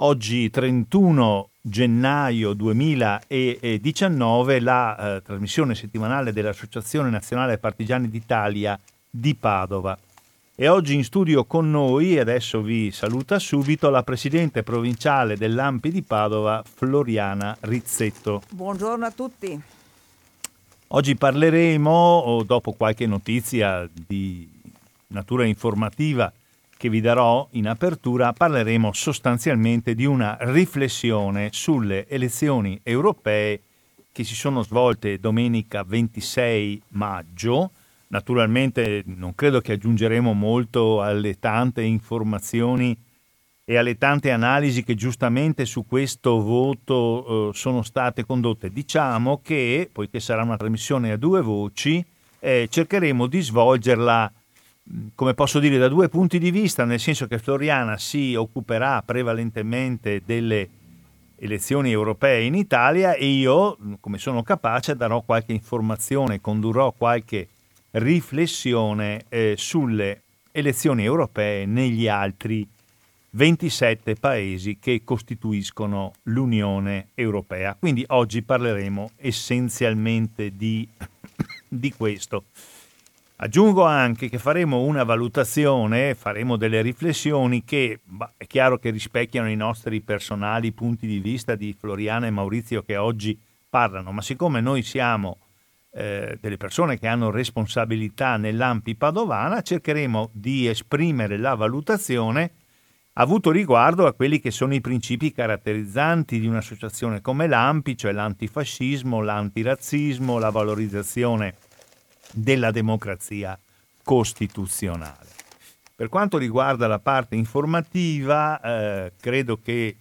Oggi 31 gennaio 2019 la eh, trasmissione settimanale dell'Associazione Nazionale Partigiani d'Italia di Padova. E oggi in studio con noi, e adesso vi saluta subito, la presidente provinciale dell'Ampi di Padova, Floriana Rizzetto. Buongiorno a tutti. Oggi parleremo, dopo qualche notizia di natura informativa, che vi darò in apertura parleremo sostanzialmente di una riflessione sulle elezioni europee che si sono svolte domenica 26 maggio. Naturalmente non credo che aggiungeremo molto alle tante informazioni e alle tante analisi che giustamente su questo voto eh, sono state condotte. Diciamo che, poiché sarà una trasmissione a due voci, eh, cercheremo di svolgerla come posso dire, da due punti di vista, nel senso che Floriana si occuperà prevalentemente delle elezioni europee in Italia e io, come sono capace, darò qualche informazione, condurrò qualche riflessione eh, sulle elezioni europee negli altri 27 paesi che costituiscono l'Unione Europea. Quindi oggi parleremo essenzialmente di, di questo. Aggiungo anche che faremo una valutazione, faremo delle riflessioni che bah, è chiaro che rispecchiano i nostri personali punti di vista di Floriana e Maurizio che oggi parlano, ma siccome noi siamo eh, delle persone che hanno responsabilità nell'Ampi Padovana, cercheremo di esprimere la valutazione avuto riguardo a quelli che sono i principi caratterizzanti di un'associazione come l'AMPI, cioè l'antifascismo, l'antirazzismo, la valorizzazione della democrazia costituzionale. Per quanto riguarda la parte informativa, eh, credo che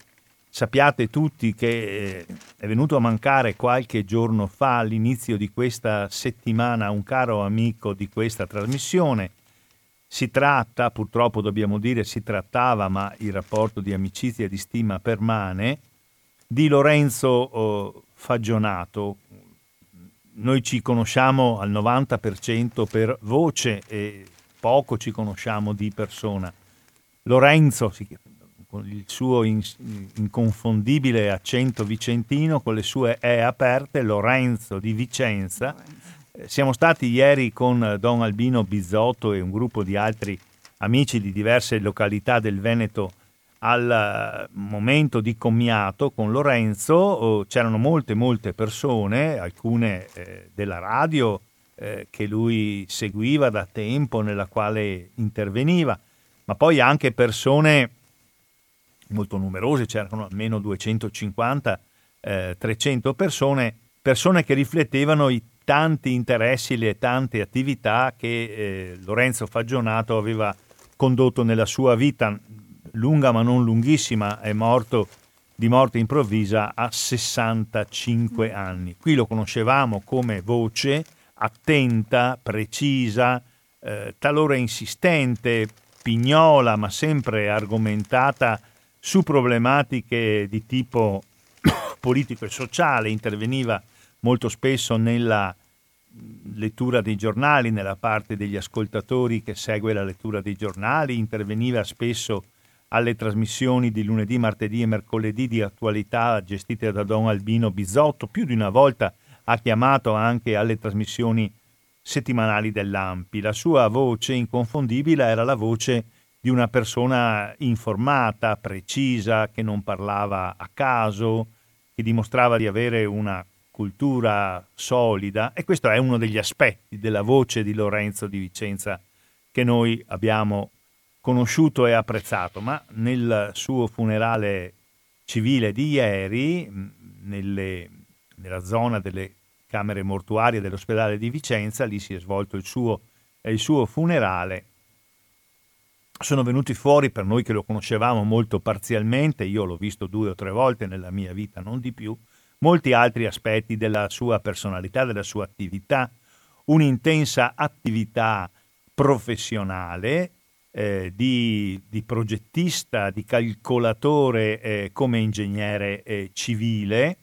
sappiate tutti che eh, è venuto a mancare qualche giorno fa, all'inizio di questa settimana, un caro amico di questa trasmissione. Si tratta, purtroppo dobbiamo dire si trattava, ma il rapporto di amicizia e di stima permane, di Lorenzo oh, Fagionato, noi ci conosciamo al 90% per voce e poco ci conosciamo di persona. Lorenzo, con il suo inconfondibile accento vicentino, con le sue E aperte, Lorenzo di Vicenza. Eh, siamo stati ieri con Don Albino Bizzotto e un gruppo di altri amici di diverse località del Veneto al eh, momento di commiato con Lorenzo oh, c'erano molte molte persone, alcune eh, della radio eh, che lui seguiva da tempo, nella quale interveniva, ma poi anche persone molto numerose, c'erano almeno 250, eh, 300 persone, persone che riflettevano i tanti interessi, le tante attività che eh, Lorenzo Fagionato aveva condotto nella sua vita, lunga ma non lunghissima, è morto di morte improvvisa a 65 anni. Qui lo conoscevamo come voce attenta, precisa, eh, talora insistente, pignola, ma sempre argomentata su problematiche di tipo politico e sociale, interveniva molto spesso nella lettura dei giornali, nella parte degli ascoltatori che segue la lettura dei giornali, interveniva spesso alle trasmissioni di lunedì, martedì e mercoledì di attualità gestite da Don Albino Bizzotto. Più di una volta ha chiamato anche alle trasmissioni settimanali dell'AMPI. La sua voce inconfondibile era la voce di una persona informata, precisa, che non parlava a caso, che dimostrava di avere una cultura solida e questo è uno degli aspetti della voce di Lorenzo di Vicenza che noi abbiamo conosciuto e apprezzato, ma nel suo funerale civile di ieri, nelle, nella zona delle camere mortuarie dell'ospedale di Vicenza, lì si è svolto il suo, il suo funerale, sono venuti fuori per noi che lo conoscevamo molto parzialmente, io l'ho visto due o tre volte nella mia vita, non di più, molti altri aspetti della sua personalità, della sua attività, un'intensa attività professionale eh, di, di, progettista, di calcolatore eh, come ingegnere eh, civile.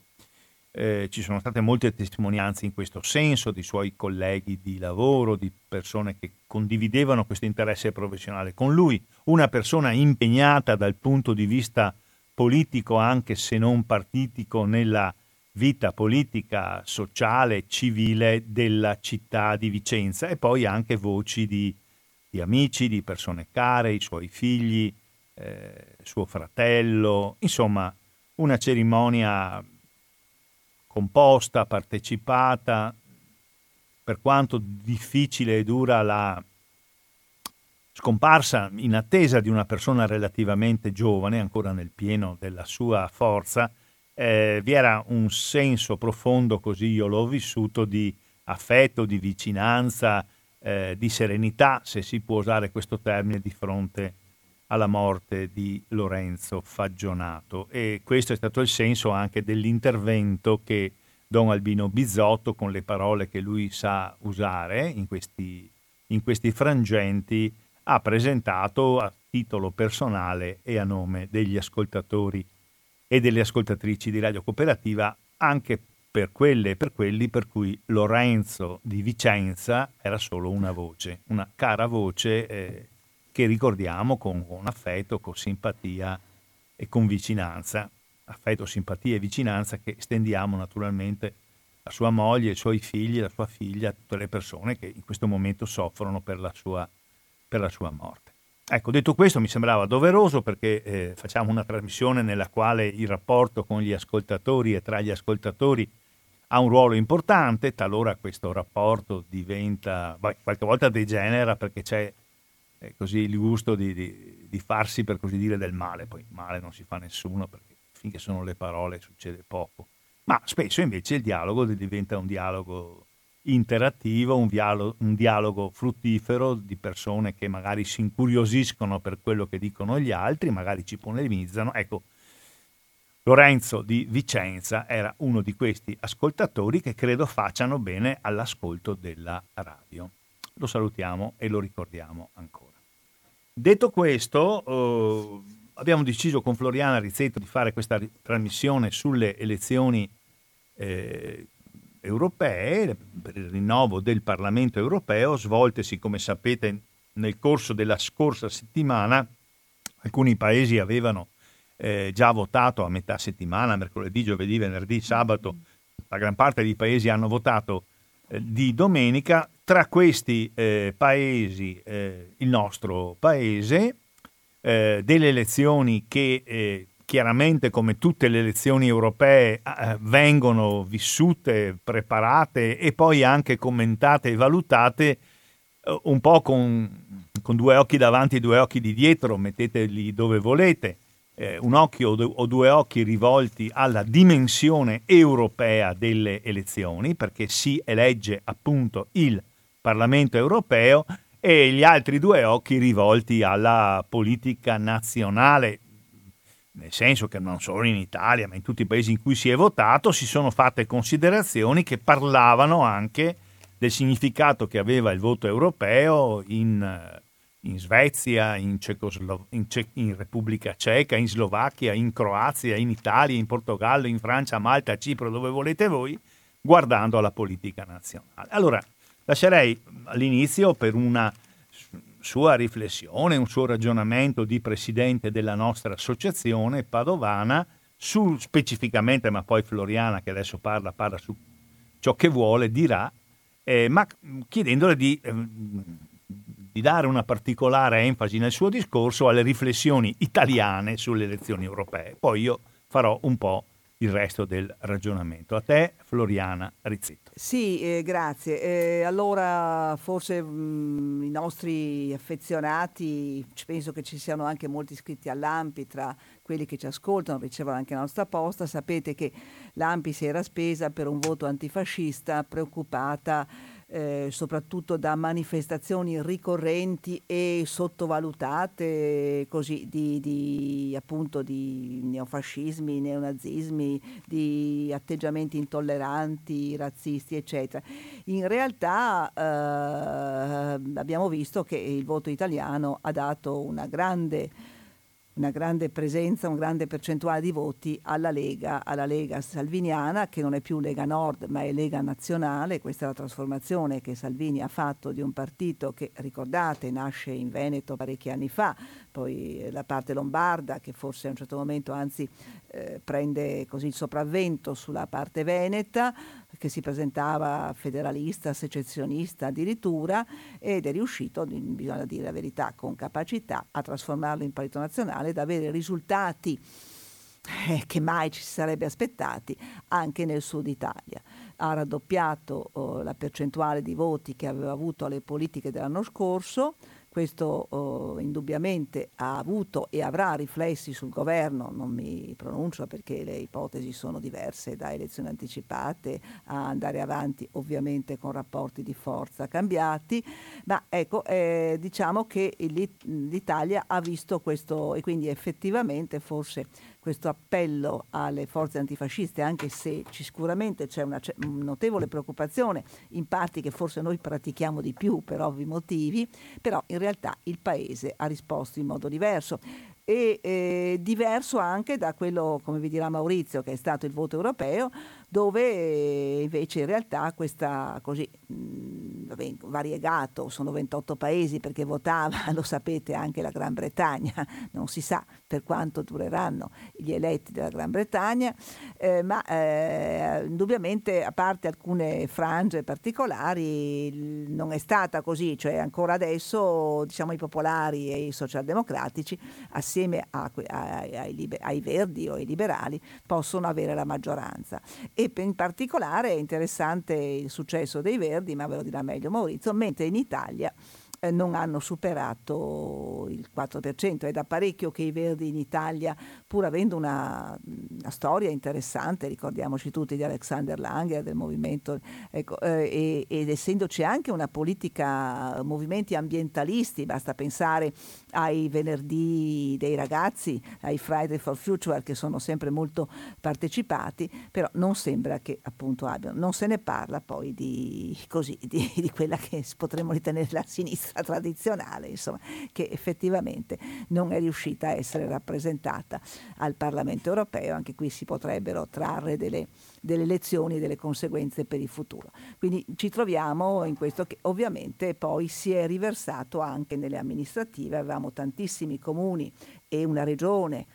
Eh, ci sono state molte testimonianze in questo senso di suoi colleghi di lavoro, di persone che condividevano questo interesse professionale con lui, una persona impegnata dal punto di vista politico anche se non partitico nella vita politica, sociale, civile della città di Vicenza e poi anche voci di, di amici, di persone care, i suoi figli, eh, suo fratello, insomma una cerimonia composta, partecipata, per quanto difficile e dura la scomparsa in attesa di una persona relativamente giovane, ancora nel pieno della sua forza, eh, vi era un senso profondo, così io l'ho vissuto, di affetto, di vicinanza, eh, di serenità, se si può usare questo termine, di fronte alla morte di Lorenzo Faggionato. E questo è stato il senso anche dell'intervento che Don Albino Bizzotto, con le parole che lui sa usare in questi, in questi frangenti, ha presentato a titolo personale e a nome degli ascoltatori e delle ascoltatrici di Radio Cooperativa, anche per quelle e per quelli per cui Lorenzo di Vicenza era solo una voce, una cara voce eh, che ricordiamo con, con affetto, con simpatia e con vicinanza. Affetto, simpatia e vicinanza che stendiamo naturalmente a sua moglie, ai suoi figli, alla sua figlia, a tutte le persone che in questo momento soffrono per la sua, per la sua morte. Ecco, detto questo mi sembrava doveroso perché eh, facciamo una trasmissione nella quale il rapporto con gli ascoltatori e tra gli ascoltatori ha un ruolo importante, talora questo rapporto diventa, qualche volta degenera perché c'è eh, così il gusto di, di, di, farsi per così dire del male, poi male non si fa nessuno perché finché sono le parole succede poco, ma spesso invece il dialogo diventa un dialogo interattivo, un dialogo, un dialogo fruttifero di persone che magari si incuriosiscono per quello che dicono gli altri, magari ci polemizzano. Ecco, Lorenzo di Vicenza era uno di questi ascoltatori che credo facciano bene all'ascolto della radio. Lo salutiamo e lo ricordiamo ancora. Detto questo, eh, abbiamo deciso con Floriana Rizzetto di fare questa trasmissione sulle elezioni eh, europee per il rinnovo del Parlamento europeo, svoltesi come sapete nel corso della scorsa settimana. Alcuni paesi avevano eh, già votato a metà settimana, mercoledì, giovedì, venerdì, sabato. La gran parte dei paesi hanno votato eh, di domenica. Tra questi eh, paesi, eh, il nostro paese, eh, delle elezioni che eh, chiaramente come tutte le elezioni europee vengono vissute, preparate e poi anche commentate e valutate un po' con, con, due occhi davanti e due occhi di dietro, metteteli dove volete, eh, un occhio o due occhi rivolti alla dimensione europea delle elezioni, perché si elegge appunto il Parlamento europeo, e gli altri due occhi rivolti alla politica nazionale, nel senso che non solo in Italia, ma in tutti i paesi in cui si è votato, si sono fatte considerazioni che parlavano anche del significato che aveva il voto europeo in, in Svezia, in, Cecoslo- in, Ce- in, Repubblica Ceca, in Slovacchia, in Croazia, in Italia, in Portogallo, in Francia, Malta, Cipro, dove volete voi, guardando alla politica nazionale. Allora, lascerei all'inizio per una sua riflessione, un suo ragionamento di presidente della nostra associazione padovana su specificamente, ma poi Floriana che adesso parla, parla su ciò che vuole, dirà, eh, ma chiedendole di, eh, di dare una particolare enfasi nel suo discorso alle riflessioni italiane sulle elezioni europee. Poi io farò un po' il resto del ragionamento. A te, Floriana Rizzetto. Sì, eh, grazie. Eh, allora, forse mh, mm, i nostri affezionati, penso che ci siano anche molti iscritti all'AMPI tra quelli che ci ascoltano, ricevono anche la nostra posta. Sapete che l'AMPI si era spesa per un voto antifascista, preoccupata eh, soprattutto da manifestazioni ricorrenti e sottovalutate così, di, di, appunto, di neofascismi, neonazismi, di atteggiamenti intolleranti, razzisti, eccetera. In realtà eh, abbiamo visto che il voto italiano ha dato una grande una grande presenza, una grande percentuale di voti alla Lega, alla Lega salviniana, che non è più Lega Nord ma è Lega Nazionale. Questa è la trasformazione che Salvini ha fatto di un partito che, ricordate, nasce in Veneto parecchi anni fa poi la parte lombarda che forse a un certo momento anzi eh, prende così il sopravvento sulla parte veneta che si presentava federalista, secessionista addirittura ed è riuscito, bisogna dire la verità, con capacità a trasformarlo in partito nazionale ed avere risultati eh, che mai ci si sarebbe aspettati anche nel sud Italia. Ha raddoppiato oh, la percentuale di voti che aveva avuto alle politiche dell'anno scorso, questo oh, indubbiamente ha avuto e avrà riflessi sul governo, non mi pronuncio perché le ipotesi sono diverse da elezioni anticipate a andare avanti ovviamente con rapporti di forza cambiati, ma ecco eh, diciamo che l'Italia ha visto questo e quindi effettivamente forse questo appello alle forze antifasciste, anche se sicuramente c'è una notevole preoccupazione in parti che forse noi pratichiamo di più per ovvi motivi, però in realtà il Paese ha risposto in modo diverso e eh, diverso anche da quello, come vi dirà Maurizio, che è stato il voto europeo, dove invece in realtà questa così mh, mm, variegato, sono 28 paesi perché votava, lo sapete, anche la Gran Bretagna, non si sa per quanto dureranno gli eletti della Gran Bretagna, eh, ma eh, indubbiamente a parte alcune frange particolari non è stata così, cioè ancora adesso diciamo i popolari e i socialdemocratici assieme a, a, ai, ai, verdi o ai liberali possono avere la maggioranza. E in particolare è interessante il successo dei verdi, ma ve lo dirà meglio Maurizio, mentre in Italia eh, non hanno superato il 4%. È da parecchio che i Verdi in Italia, pur avendo una, una storia interessante, ricordiamoci tutti di Alexander Langer, del movimento, ecco, eh, ed essendoci anche una politica, movimenti ambientalisti, basta pensare ai venerdì dei ragazzi, ai Friday for Future, che sono sempre molto partecipati, però non sembra che appunto abbiano, non se ne parla poi di, così, di, di quella che potremmo ritenere la sinistra tradizionale, insomma, che effettivamente non è riuscita a essere rappresentata al Parlamento europeo. Anche qui si potrebbero trarre delle, delle lezioni e delle conseguenze per il futuro. Quindi ci troviamo in questo che ovviamente poi si è riversato anche nelle amministrative, avevamo tantissimi comuni e una regione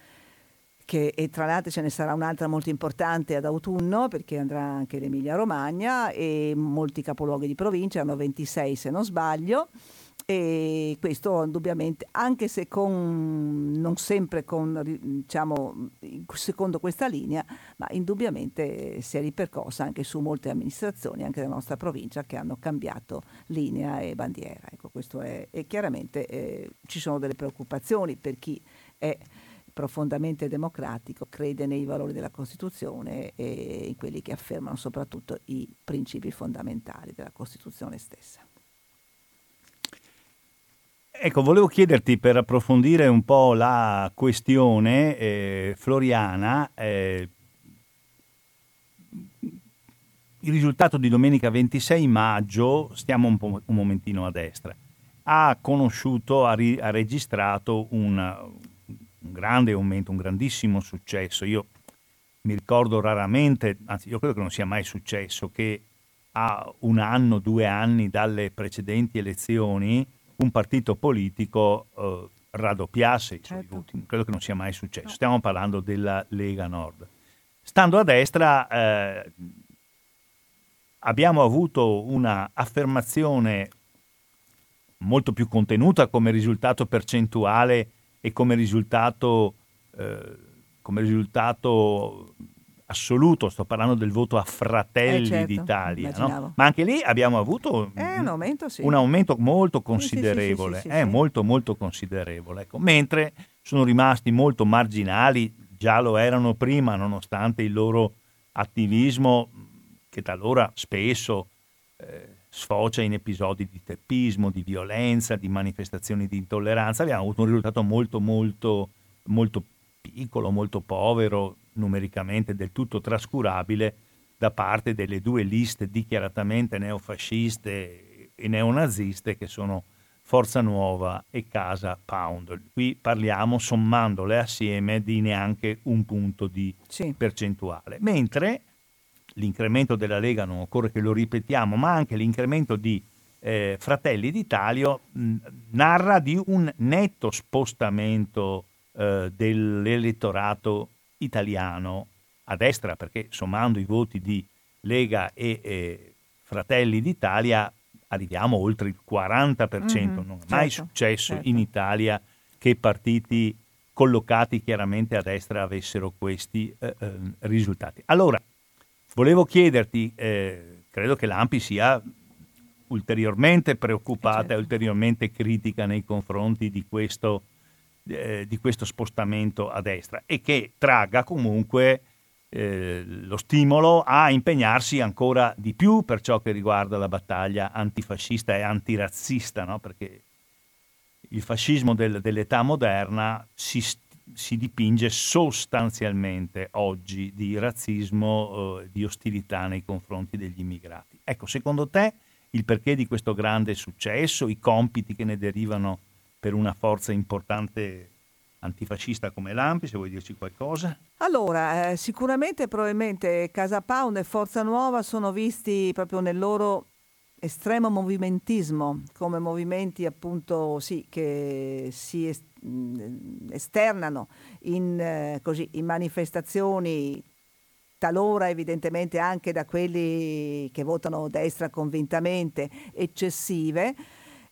che, e tra l'altro ce ne sarà un'altra molto importante ad autunno perché andrà anche l'Emilia Romagna e molti capoluoghi di provincia, erano 26 se non sbaglio e questo indubbiamente, anche se con, non sempre con, diciamo, secondo questa linea, ma indubbiamente si è ripercossa anche su molte amministrazioni, anche della nostra provincia, che hanno cambiato linea e bandiera. Ecco, è, e chiaramente eh, ci sono delle preoccupazioni per chi è profondamente democratico, crede nei valori della Costituzione e in quelli che affermano soprattutto i principi fondamentali della Costituzione stessa. Ecco, volevo chiederti per approfondire un po' la questione eh, floriana, eh, il risultato di domenica 26 maggio, stiamo un, po', un momentino a destra, ha conosciuto, ha, ri, ha registrato un, un, grande aumento, un grandissimo successo. Io mi ricordo raramente, anzi io credo che non sia mai successo, che a un anno, due anni dalle precedenti elezioni un partito politico eh, raddoppiasse i certo. suoi voti. Credo che non sia mai successo. No. Stiamo parlando della Lega Nord. Stando a destra eh, abbiamo avuto una affermazione molto più contenuta come risultato percentuale e come risultato, eh, come risultato assoluto, sto parlando del voto a Fratelli eh certo, d'Italia, no? ma anche lì abbiamo avuto eh, un, aumento, sì. un, aumento, molto considerevole, sì, sì, eh, molto molto considerevole, ecco. mentre sono rimasti molto marginali, già lo erano prima nonostante il loro attivismo che talora spesso eh, sfocia in episodi di teppismo, di violenza, di manifestazioni di intolleranza, abbiamo avuto un risultato molto molto molto piccolo, molto povero, numericamente del tutto trascurabile da parte delle due liste dichiaratamente neofasciste e neonaziste che sono Forza Nuova e Casa Pound. Qui parliamo, sommandole assieme, di neanche un punto di sì. percentuale. Mentre l'incremento della Lega, non occorre che lo ripetiamo, ma anche l'incremento di eh, Fratelli d'Italia mh, narra di un netto spostamento eh, dell'elettorato italiano a destra, perché sommando i voti di Lega e eh, Fratelli d'Italia arriviamo oltre il 40%, mm-hmm, non è mai certo, successo certo. in Italia che partiti collocati chiaramente a destra avessero questi eh, eh, risultati. Allora, volevo chiederti, eh, credo che l'AMPI sia ulteriormente preoccupata certo. e ulteriormente critica nei confronti di questo, eh, di questo, spostamento a destra e che tragga comunque eh, lo stimolo a impegnarsi ancora di più per ciò che riguarda la battaglia antifascista e antirazzista, no? perché il fascismo del, dell'età moderna si, si, dipinge sostanzialmente oggi di razzismo, eh, di ostilità nei confronti degli immigrati. Ecco, secondo te il perché di questo grande successo, i compiti che ne derivano per una forza importante antifascista come l'AMPI, se vuoi dirci qualcosa? Allora, eh, sicuramente probabilmente Casa Pound e Forza Nuova sono visti proprio nel loro estremo movimentismo, come movimenti appunto sì, che si est- esternano in, eh, così, in manifestazioni talora evidentemente anche da quelli che votano destra convintamente eccessive,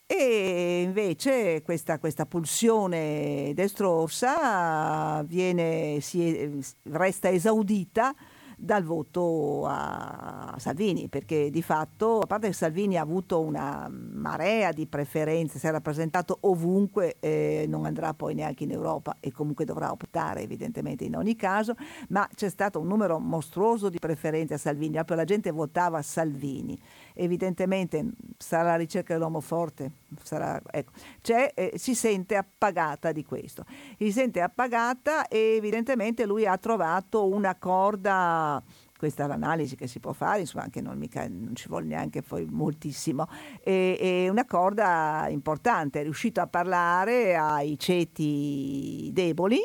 e invece questa, questa pulsione destrorsa viene, si, resta esaudita dal voto a Salvini, perché di fatto, a parte che Salvini ha avuto una marea di preferenze, si è rappresentato ovunque, eh, non andrà poi neanche in Europa e comunque dovrà optare evidentemente in ogni caso, ma c'è stato un numero mostruoso di preferenze a Salvini, proprio la gente votava Salvini. Evidentemente sarà la ricerca dell'uomo forte, sarà, ecco, eh, si sente appagata di questo. Si sente appagata e evidentemente lui ha trovato una corda questa è l'analisi che si può fare, insomma anche non, mica, non ci vuole neanche poi moltissimo, è una corda importante, è riuscito a parlare ai ceti deboli,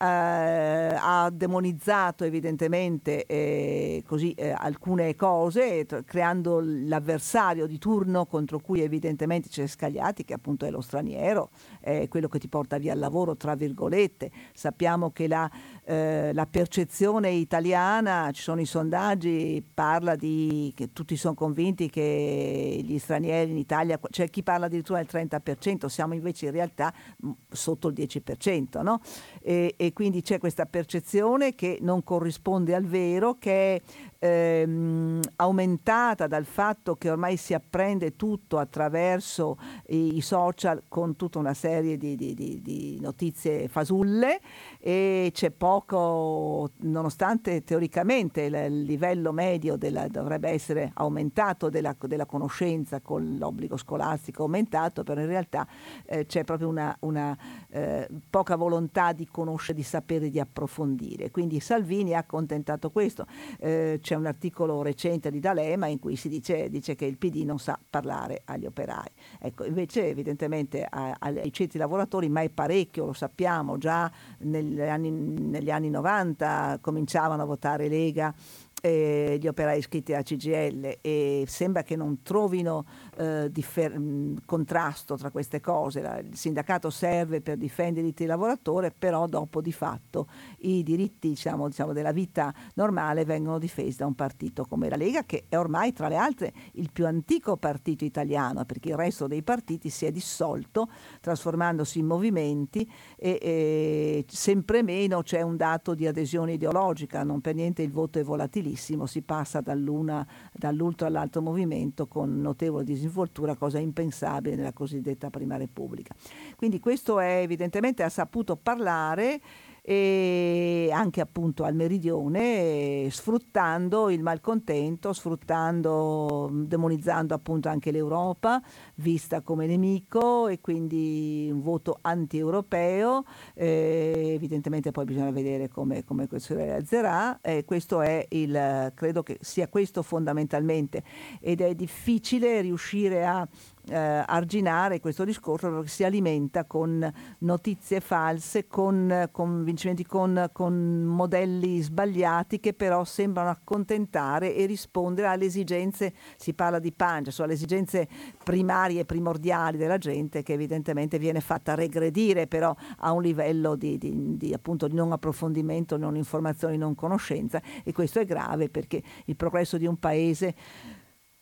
eh, ha demonizzato evidentemente eh, così, eh, alcune cose, t- creando l'avversario di turno contro cui evidentemente c'è scagliati, che appunto è lo straniero, è quello che ti porta via il lavoro, tra virgolette. Sappiamo che la, eh, la percezione italiana, ci sono i sondaggi, parla di che tutti sono convinti che gli stranieri in Italia, c'è chi parla addirittura del 30%, siamo invece in realtà mm, sotto il 10%, no? e, e quindi c'è questa percezione che non corrisponde al vero, che è ehm, aumentata dal fatto che ormai si apprende tutto attraverso i, i social con tutta una serie di, di, di, di, notizie fasulle e c'è poco, nonostante teoricamente il livello medio della, dovrebbe essere aumentato della, della, conoscenza con l'obbligo scolastico aumentato, però in realtà eh, c'è proprio una, una eh, poca volontà di conoscere, di sapere, di approfondire. Quindi Salvini ha accontentato questo. Eh, c'è un articolo recente di D'Alema in cui si dice, dice, che il PD non sa parlare agli operai. Ecco, invece evidentemente ai ceti lavoratori mai parecchio, lo sappiamo, già negli anni, negli anni 90 cominciavano a votare Lega eh, gli operai iscritti alla CGL e sembra che non trovino eh, differ- contrasto tra queste cose. La, il sindacato serve per difendere i diritti del lavoratore, però dopo di fatto i diritti diciamo, diciamo, della vita normale vengono difesi da un partito come la Lega, che è ormai tra le altre il più antico partito italiano, perché il resto dei partiti si è dissolto, trasformandosi in movimenti e, e sempre meno c'è un dato di adesione ideologica, non per niente il voto è volatilissimo si passa dall'ultro all'altro movimento con notevole disinvoltura, cosa impensabile nella cosiddetta Prima Repubblica. Quindi questo è evidentemente ha saputo parlare e anche appunto al meridione, sfruttando il malcontento, sfruttando, demonizzando appunto anche l'Europa, vista come nemico e quindi un voto anti-europeo. Eh, evidentemente poi bisogna vedere come, come questo si realizzerà. Eh, questo è il, credo che sia questo fondamentalmente ed è difficile riuscire a eh, arginare questo discorso perché si alimenta con notizie false, con convincimenti, con, con modelli sbagliati che però sembrano accontentare e rispondere alle esigenze, si parla di pancia, cioè alle esigenze primarie e primordiali della gente che evidentemente viene fatta regredire però a un livello di, di, di, appunto, di non approfondimento, non informazione, non conoscenza e questo è grave perché il progresso di un paese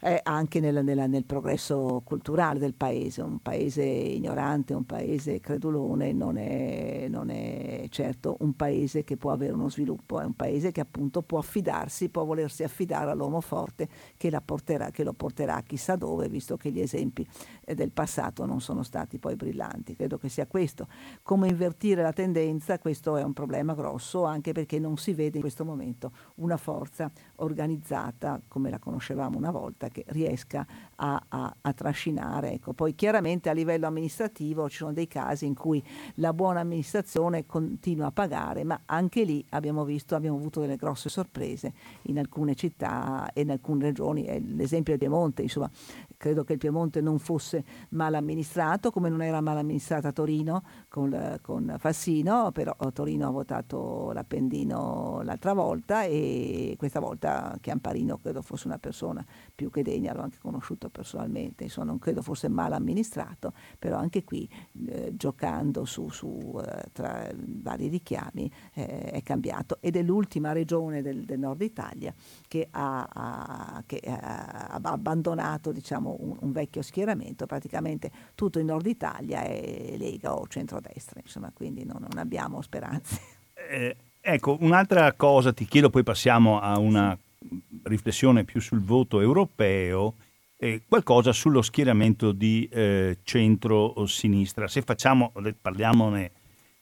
è anche nel, nel, nel, progresso culturale del paese. Un paese ignorante, un paese credulone non è, non è, certo un paese che può avere uno sviluppo, è un paese che appunto può affidarsi, può volersi affidare all'uomo forte che, porterà, che lo porterà chissà dove, visto che gli esempi eh, del passato non sono stati poi brillanti. Credo che sia questo. Come invertire la tendenza, questo è un problema grosso, anche perché non si vede in questo momento una forza organizzata come la conoscevamo una volta che riesca a, a, a trascinare. Ecco. Poi chiaramente a livello amministrativo ci sono dei casi in cui la buona amministrazione continua a pagare, ma anche lì abbiamo visto, abbiamo avuto delle grosse sorprese in alcune città e in alcune regioni, l'esempio del Piemonte, insomma, credo che il Piemonte non fosse mal amministrato, come non era mal amministrata Torino con, con Fassino, però Torino ha votato l'Appendino l'altra volta e questa volta Chiamparino credo fosse una persona più che degna, l'ho anche conosciuto personalmente, insomma non credo fosse mal amministrato, però anche qui eh, giocando su, su eh, tra vari richiami eh, è cambiato ed è l'ultima regione del, del nord Italia che ha, ha, che ha abbandonato diciamo, un, un, vecchio schieramento, praticamente tutto il nord Italia è Lega o centrodestra, insomma quindi non, non abbiamo speranze. Eh, ecco, un'altra cosa ti chiedo, poi passiamo a una riflessione più sul voto europeo, eh, qualcosa sullo schieramento di eh, centro-sinistra. Se facciamo, parliamone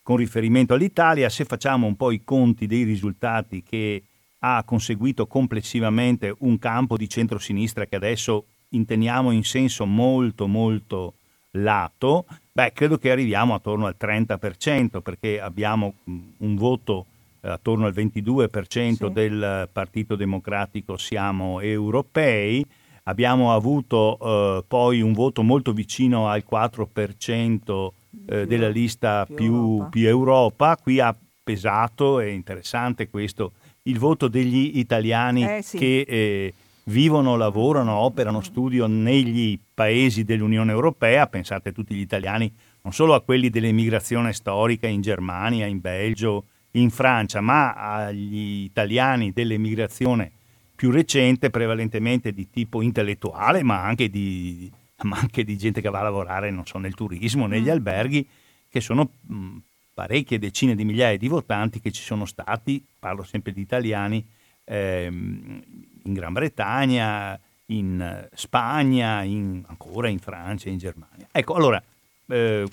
con riferimento all'Italia, se facciamo un po' i conti dei risultati che ha conseguito complessivamente un campo di centro-sinistra che adesso intendiamo in senso molto molto lato, beh, credo che arriviamo attorno al 30% perché abbiamo un voto attorno al 22% sì. del Partito Democratico siamo europei, abbiamo avuto eh, poi un voto molto vicino al 4% eh, della lista più, più, Europa. più, Europa. qui ha pesato, è interessante questo, il voto degli italiani eh, sì. che eh, vivono, lavorano, operano, studiano negli paesi dell'Unione Europea, pensate a tutti gli italiani, non solo a quelli dell'emigrazione storica in Germania, in Belgio, in Francia, ma agli italiani dell'emigrazione più recente, prevalentemente di tipo intellettuale, ma anche di, ma anche di gente che va a lavorare, non so, nel turismo, negli mm. alberghi, che sono mh, parecchie decine di migliaia di votanti che ci sono stati, parlo sempre di italiani, ehm, in Gran Bretagna, in Spagna, in, ancora in Francia, in Germania. Ecco, allora, eh,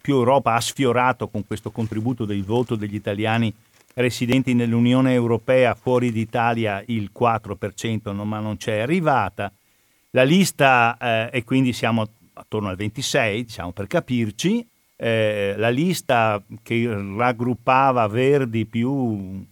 più Europa ha sfiorato con questo contributo del voto degli italiani residenti nell'Unione Europea fuori d'Italia il 4%, no, ma non c'è arrivata. La lista, eh, e quindi siamo attorno al 26, diciamo per capirci, eh, la lista che raggruppava Verdi più un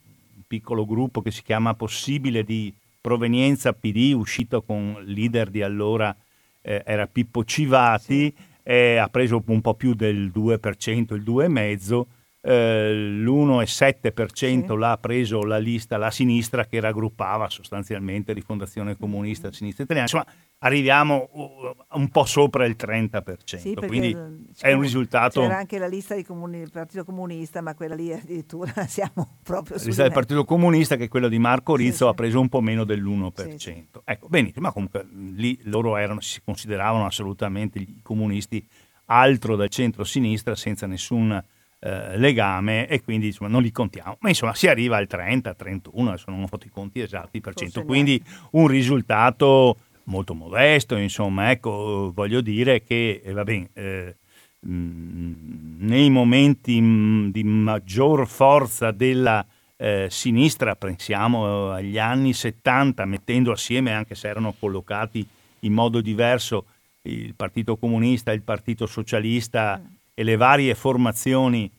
piccolo gruppo che si chiama Possibile di provenienza PD, uscito con leader di allora eh, era Pippo Civati, sì eh, ha preso un po' più del 2%, il 2,5%, eh, l'1,7% sì. l'ha preso la lista, la sinistra che raggruppava sostanzialmente Rifondazione Comunista, Sinistra Italiana, insomma arriviamo uh, un po' sopra il 30%, sì, quindi è un risultato... C'era anche la lista comuni, del Partito Comunista, ma quella lì addirittura siamo proprio... La lista del Partito Comunista, che è quella di Marco Rizzo, sì, ha preso un po' meno dell'1%. Sì, ecco, benissimo, ma comunque lì loro erano, si consideravano assolutamente i comunisti altro dal centro-sinistra senza nessun eh, legame e quindi insomma, non li contiamo. Ma insomma si arriva al 30, 31, adesso non ho fatto i conti esatti per cento, quindi un risultato molto modesto, insomma, ecco, voglio dire che, eh, va bene, eh, nei momenti mh, di maggior forza della eh, sinistra, pensiamo agli anni 70, mettendo assieme, anche se erano collocati in modo diverso, il Partito Comunista, il Partito Socialista mm. E le varie formazioni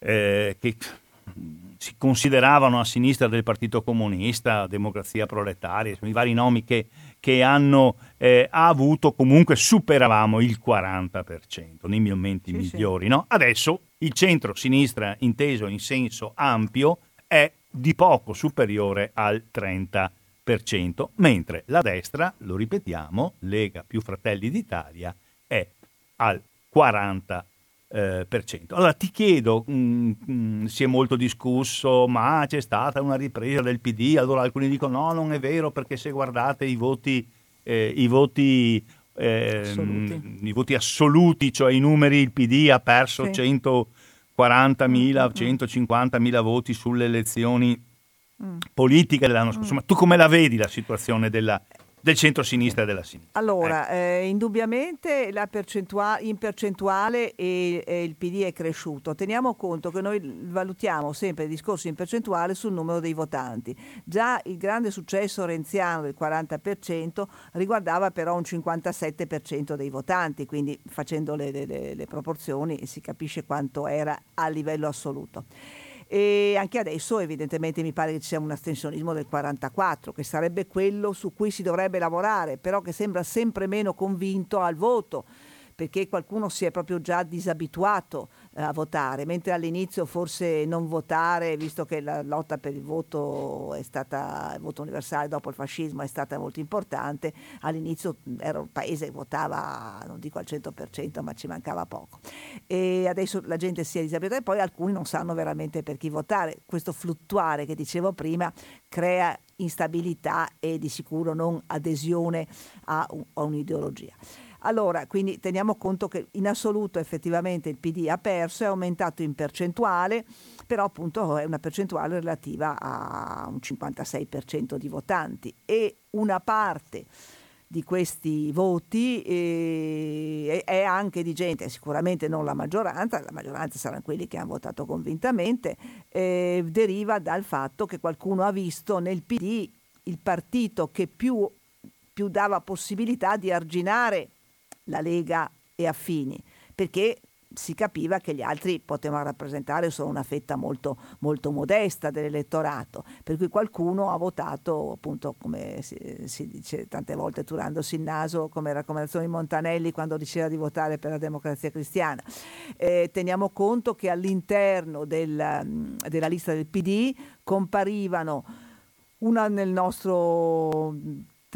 eh, che si consideravano a sinistra del Partito Comunista, Democrazia Proletaria, i vari nomi che, che hanno eh, avuto, comunque superavamo il 40% nei momenti sì, migliori. Sì. No? Adesso il centro-sinistra inteso in senso ampio è di poco superiore al 30%, mentre la destra, lo ripetiamo, Lega più Fratelli d'Italia, è al 40%. Eh, allora ti chiedo, mh, mm, mh, mm, si è molto discusso, ma c'è stata una ripresa del PD, allora alcuni dicono no, non è vero perché se guardate i voti, eh, i voti, eh, assoluti. i voti assoluti, cioè i numeri, il PD ha perso sì. 140.000, mm-hmm. 150.000 voti sulle elezioni mm. politiche dell'anno scorso. Mm. Ma tu come la vedi la situazione della, del centro-sinistra e della sinistra. Allora, ecco. eh, indubbiamente percentua- in percentuale e, e il PD è cresciuto. Teniamo conto che noi valutiamo sempre il discorso in percentuale sul numero dei votanti. Già il grande successo renziano del 40% riguardava però un 57% dei votanti, quindi facendo le, le, le proporzioni si capisce quanto era a livello assoluto e anche adesso evidentemente mi pare che ci sia un astensionismo del 44 che sarebbe quello su cui si dovrebbe lavorare però che sembra sempre meno convinto al voto perché qualcuno si è proprio già disabituato a votare, mentre all'inizio forse non votare, visto che la lotta per il voto è stata, il voto universale dopo il fascismo è stata molto importante, all'inizio era un paese che votava, non dico al 100%, ma ci mancava poco. E adesso la gente si è disabituata e poi alcuni non sanno veramente per chi votare. Questo fluttuare che dicevo prima crea instabilità e di sicuro non adesione a, a un'ideologia. Allora, quindi teniamo conto che in assoluto effettivamente il PD ha perso, è aumentato in percentuale, però appunto è una percentuale relativa a un 56% di votanti e una parte di questi voti eh, è anche di gente, sicuramente non la maggioranza, la maggioranza saranno quelli che hanno votato convintamente, eh, deriva dal fatto che qualcuno ha visto nel PD il partito che più, più dava possibilità di arginare la Lega e affini, perché si capiva che gli altri potevano rappresentare solo una fetta molto, molto modesta dell'elettorato, per cui qualcuno ha votato, appunto, come si, si, dice tante volte turandosi il naso, come raccomandazione di Montanelli quando diceva di votare per la democrazia cristiana. Eh, teniamo conto che all'interno del, della lista del PD comparivano una nel nostro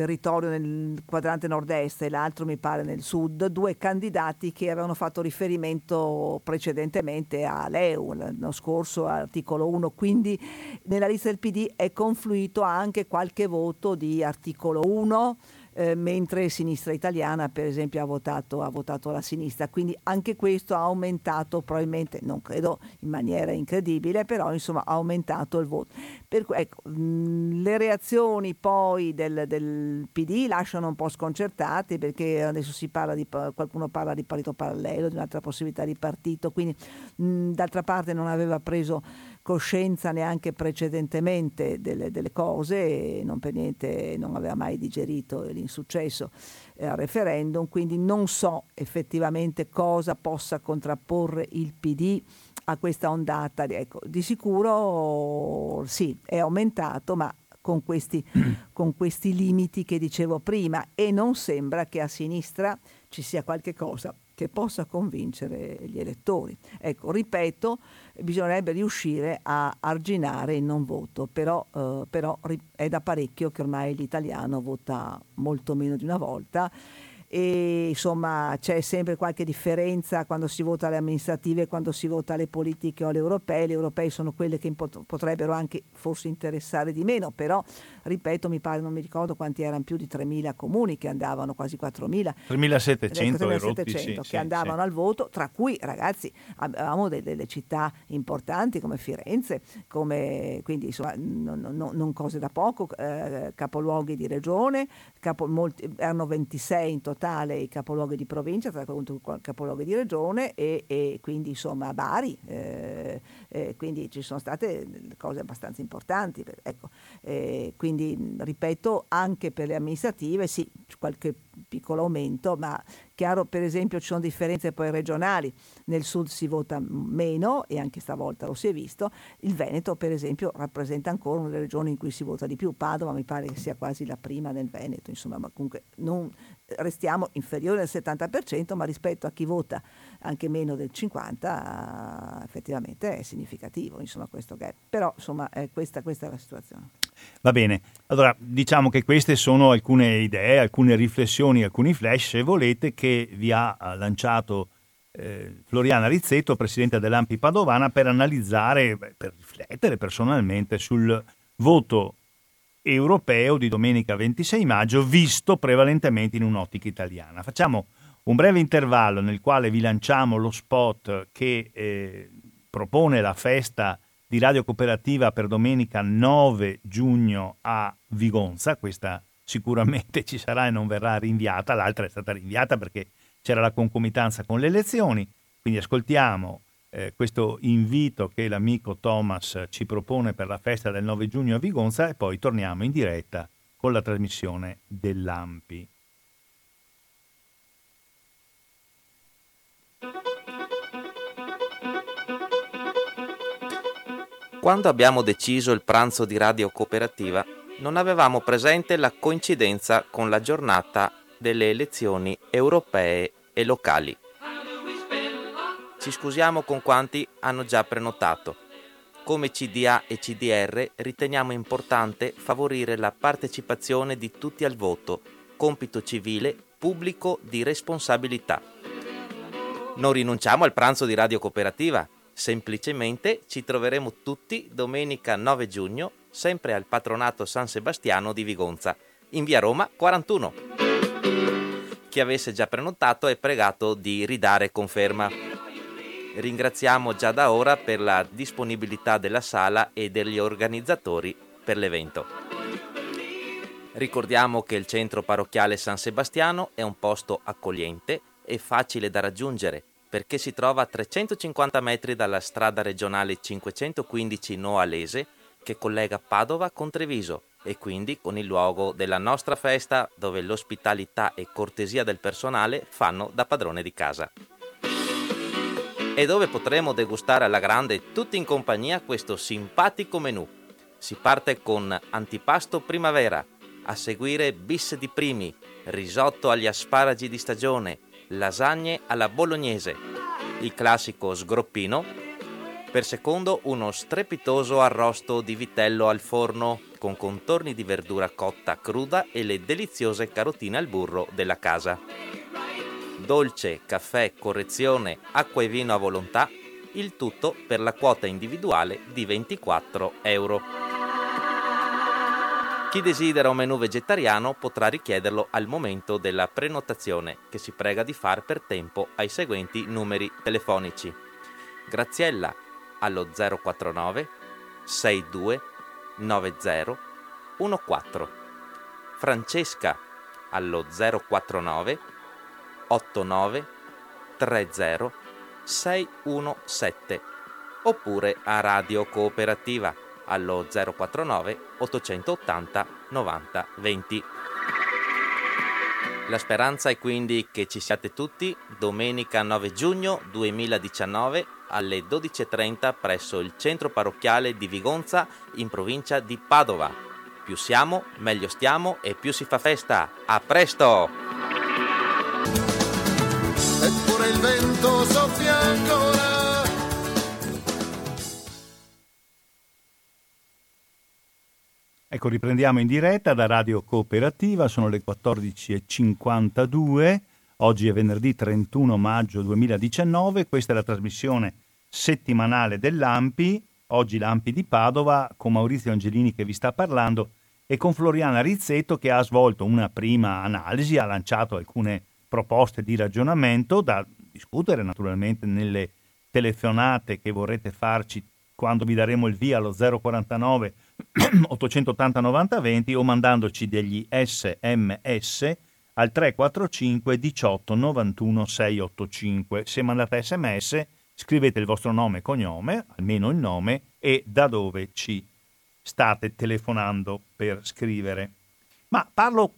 territorio nel quadrante nord-est e l'altro mi pare nel sud, due candidati che avevano fatto riferimento precedentemente a Leu l'anno scorso, articolo 1, quindi nella lista del PD è confluito anche qualche voto di articolo 1 eh, mentre Sinistra Italiana per esempio ha votato, ha votato la sinistra, quindi anche questo ha aumentato probabilmente, non credo in maniera incredibile, però insomma ha aumentato il voto. Per, ecco, mh, le reazioni poi del, del, PD lasciano un po' sconcertati perché adesso si parla di, qualcuno parla di partito parallelo, di un'altra possibilità di partito, quindi mh, d'altra parte non aveva preso coscienza neanche precedentemente delle, delle cose e non per niente non aveva mai digerito l'insuccesso eh, al referendum, quindi non so effettivamente cosa possa contrapporre il PD a questa ondata. Ecco, di sicuro sì, è aumentato, ma con questi, con questi limiti che dicevo prima e non sembra che a sinistra ci sia qualche cosa che possa convincere gli elettori. Ecco, ripeto, bisognerebbe riuscire a arginare il non voto, però, eh, però è da parecchio che ormai l'italiano vota molto meno di una volta e insomma c'è sempre qualche differenza quando si vota alle amministrative e quando si vota alle politiche o alle europee. Le europee sono quelle che potrebbero anche forse interessare di meno, però ripeto, mi pare, non mi ricordo quanti erano, più di 3.000 comuni che andavano, quasi 4.000. 3.700, 3.700 sì, che sì, andavano sì. al voto, tra cui ragazzi avevamo delle, delle, città importanti come Firenze, come, quindi insomma non, non, non cose da poco, eh, capoluoghi di regione, capo, molti, erano 26 in totale tale i capoluoghi di provincia, tra cui il capoluogo di regione e, e quindi insomma Bari, eh, eh, quindi ci sono state cose abbastanza importanti. Ecco, eh, quindi ripeto, anche per le amministrative sì, qualche piccolo aumento, ma chiaro per esempio ci sono differenze poi regionali, nel sud si vota meno e anche stavolta lo si è visto, il Veneto per esempio rappresenta ancora una delle regioni in cui si vota di più, Padova mi pare che sia quasi la prima nel Veneto, insomma, ma comunque non, restiamo inferiori al 70%, ma rispetto a chi vota anche meno del 50% effettivamente è significativo, insomma, questo gap. Però insomma questa, questa è la situazione. Va bene, allora diciamo che queste sono alcune idee, alcune riflessioni, alcuni flash, se volete, che vi ha lanciato eh, Floriana Rizzetto, presidente dell'Ampi Padovana, per analizzare, per riflettere personalmente sul voto europeo di domenica 26 maggio, visto prevalentemente in un'ottica italiana. Facciamo un breve intervallo nel quale vi lanciamo lo spot che eh, propone la festa di Radio Cooperativa per domenica 9 giugno a Vigonza. Questa sicuramente ci sarà e non verrà rinviata, l'altra è stata rinviata perché c'era la concomitanza con le elezioni. Quindi ascoltiamo eh, questo invito che l'amico Thomas ci propone per la festa del 9 giugno a Vigonza e poi torniamo in diretta con la trasmissione dell'AMPI. Quando abbiamo deciso il pranzo di Radio Cooperativa, non avevamo presente la coincidenza con la giornata delle elezioni europee e locali. Ci scusiamo con quanti hanno già prenotato. Come CDA e CDR riteniamo importante favorire la partecipazione di tutti al voto, compito civile pubblico di responsabilità. Non rinunciamo al pranzo di Radio Cooperativa, Semplicemente ci troveremo tutti domenica 9 giugno, sempre al patronato San Sebastiano di Vigonza, in via Roma 41. Chi avesse già prenotato è pregato di ridare conferma. Ringraziamo già da ora per la disponibilità della sala e degli organizzatori per l'evento. Ricordiamo che il centro parrocchiale San Sebastiano è un posto accogliente e facile da raggiungere perché si trova a 350 metri dalla strada regionale 515 Noalese che collega Padova con Treviso e quindi con il luogo della nostra festa dove l'ospitalità e cortesia del personale fanno da padrone di casa. E dove potremo degustare alla grande tutti in compagnia questo simpatico menù. Si parte con antipasto primavera, a seguire bis di primi, risotto agli asparagi di stagione, lasagne alla bolognese, il classico sgroppino, per secondo uno strepitoso arrosto di vitello al forno con contorni di verdura cotta cruda e le deliziose carotine al burro della casa. Dolce, caffè, correzione, acqua e vino a volontà, il tutto per la quota individuale di 24 euro. Chi desidera un menù vegetariano potrà richiederlo al momento della prenotazione, che si prega di far per tempo ai seguenti numeri telefonici. Graziella allo 049 62 90 14. Francesca allo 049 89 30 617 oppure a Radio Cooperativa allo 049 880 90 20. La speranza è quindi che ci siate tutti domenica 9 giugno 2019 alle 12.30 presso il centro parrocchiale di Vigonza in provincia di Padova. Più siamo, meglio stiamo e più si fa festa. A presto! Ecco, riprendiamo in diretta da Radio Cooperativa, sono le 14.52, oggi è venerdì 31 maggio 2019, questa è la trasmissione settimanale dell'AMPI, oggi l'AMPI di Padova, con Maurizio Angelini che vi sta parlando e con Floriana Rizzetto che ha svolto una prima analisi, ha lanciato alcune proposte di ragionamento da discutere naturalmente nelle telefonate che vorrete farci quando vi daremo il via allo 049 880 90 20 o mandandoci degli sms al 345 18 91 685. Se mandate sms scrivete il vostro nome e cognome, almeno il nome, e da dove ci state telefonando per scrivere. Ma parlo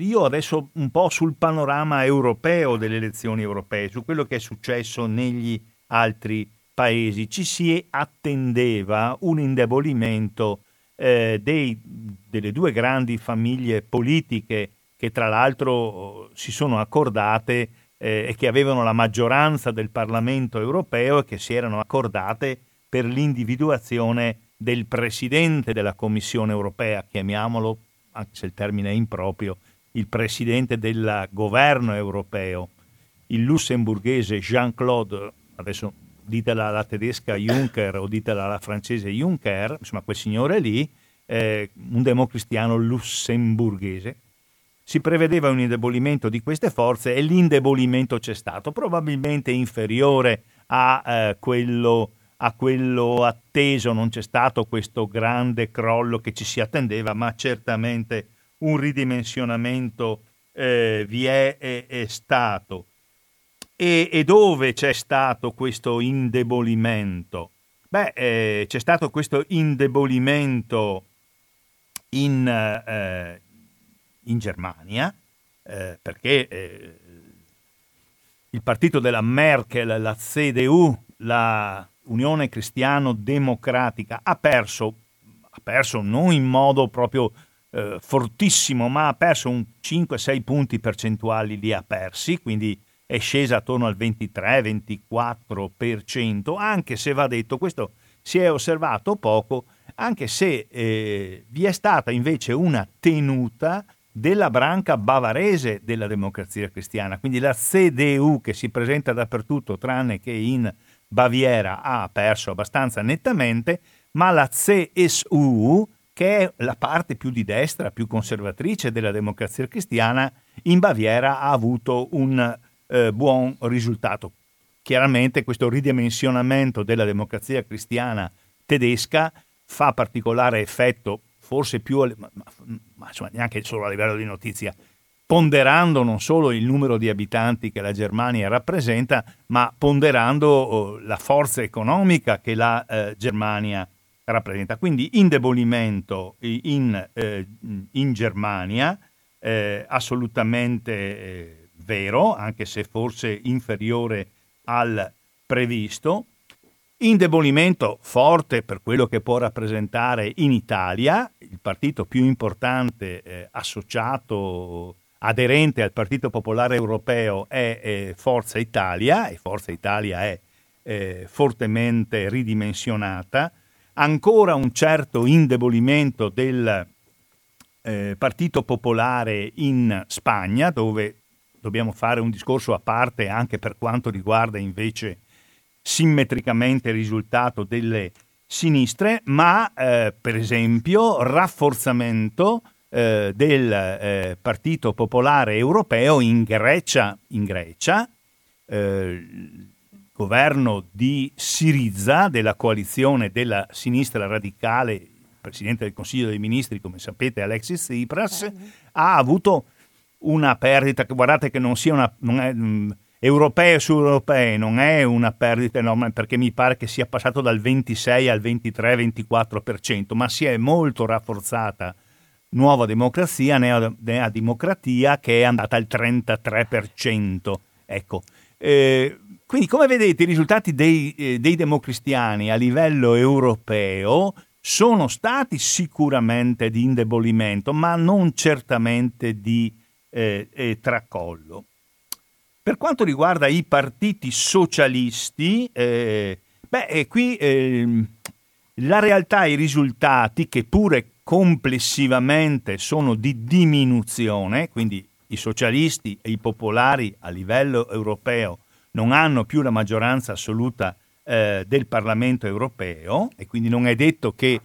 io adesso un po' sul panorama europeo delle elezioni europee, su quello che è successo negli altri paesi. Ci si attendeva un indebolimento eh, dei, delle due grandi famiglie politiche che tra l'altro si sono accordate eh, e che avevano la maggioranza del Parlamento europeo e che si erano accordate per l'individuazione del Presidente della Commissione europea, chiamiamolo, anche se il termine è improprio, il Presidente del governo europeo, il lussemburghese Jean-Claude, adesso ditela alla tedesca Juncker o ditela alla francese Juncker, insomma quel signore lì, eh, un democristiano lussemburghese, si prevedeva un indebolimento di queste forze e l'indebolimento c'è stato, probabilmente inferiore a, eh, quello, a quello atteso, non c'è stato questo grande crollo che ci si attendeva, ma certamente un ridimensionamento eh, vi è, è, è stato. E, e, dove c'è stato questo indebolimento? Beh, eh, c'è stato questo indebolimento in, eh, in Germania, eh, perché eh, il partito della Merkel, la CDU, la Unione Cristiano-Democratica, ha perso, ha perso non in modo proprio eh, fortissimo, ma ha perso un 5-6 punti percentuali, li ha persi, quindi è scesa attorno al 23-24%, anche se va detto, questo si è osservato poco, anche se eh, vi è stata invece una tenuta della branca bavarese della democrazia cristiana, quindi la CDU che si presenta dappertutto tranne che in Baviera ha perso abbastanza nettamente, ma la CSU, che è la parte più di destra, più conservatrice della democrazia cristiana, in Baviera ha avuto un eh, buon risultato. Chiaramente questo ridimensionamento della democrazia cristiana tedesca fa particolare effetto forse più, ma, ma insomma, neanche solo a livello di notizia, ponderando non solo il numero di abitanti che la Germania rappresenta, ma ponderando oh, la forza economica che la eh, Germania rappresenta. Quindi indebolimento in, eh, in Germania, eh, assolutamente eh, vero, anche se forse inferiore al previsto, Indebolimento forte per quello che può rappresentare in Italia, il partito più importante eh, associato, aderente al Partito Popolare Europeo è Forza Italia e Forza Italia è eh, fortemente ridimensionata, ancora un certo indebolimento del eh, Partito Popolare in Spagna, dove dobbiamo fare un discorso a parte anche per quanto riguarda invece simmetricamente il risultato delle sinistre, ma eh, per esempio rafforzamento eh, del eh, Partito Popolare Europeo in Grecia, in Grecia eh, governo di Siriza, della coalizione della sinistra radicale, il Presidente del Consiglio dei Ministri, come sapete, Alexis Tsipras, ha avuto una perdita, guardate che non sia una... Non è, mh, mm, europee su europee non è una perdita enorme perché mi pare che sia passato dal 26 al 23-24%, ma si è molto rafforzata nuova democrazia, nea, nea democratia che è andata al 33%. Ecco. Eh, quindi come vedete i risultati dei, eh, dei democristiani a livello europeo sono stati sicuramente di indebolimento, ma non certamente di eh, eh tracollo. Per quanto riguarda i partiti socialisti, eh, beh, qui eh, la realtà, i risultati, che pure complessivamente sono di diminuzione, quindi i socialisti e i popolari a livello europeo non hanno più la maggioranza assoluta eh, del Parlamento europeo e quindi non è detto che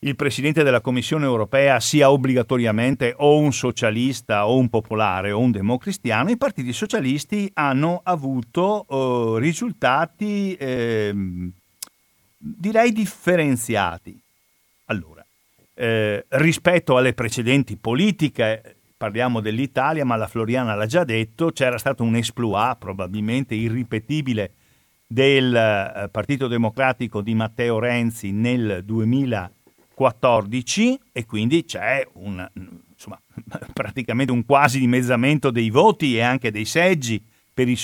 il Presidente della Commissione europea sia obbligatoriamente o un socialista o un popolare o un democristiano, i partiti socialisti hanno avuto eh, risultati eh, direi differenziati. Allora, eh, rispetto alle precedenti politiche, parliamo dell'Italia, ma la Floriana l'ha già detto, c'era stato un esploit probabilmente irripetibile del eh, Partito Democratico di Matteo Renzi nel 2014 e quindi c'è un, insomma, praticamente un quasi dimezzamento dei voti e anche dei seggi per il,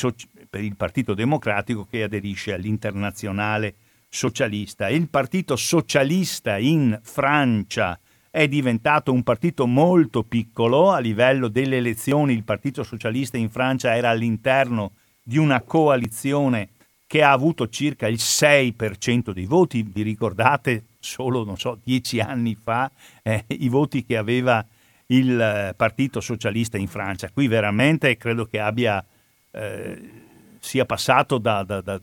per il Partito Democratico che aderisce all'internazionale socialista. Il Partito Socialista in Francia è diventato un partito molto piccolo a livello delle elezioni. Il Partito Socialista in Francia era all'interno di una coalizione che ha avuto circa il 6% dei voti. Vi ricordate solo, non so, dieci anni fa eh, i voti che aveva il eh, Partito Socialista in Francia? Qui veramente credo che abbia, eh, sia passato da, da, da,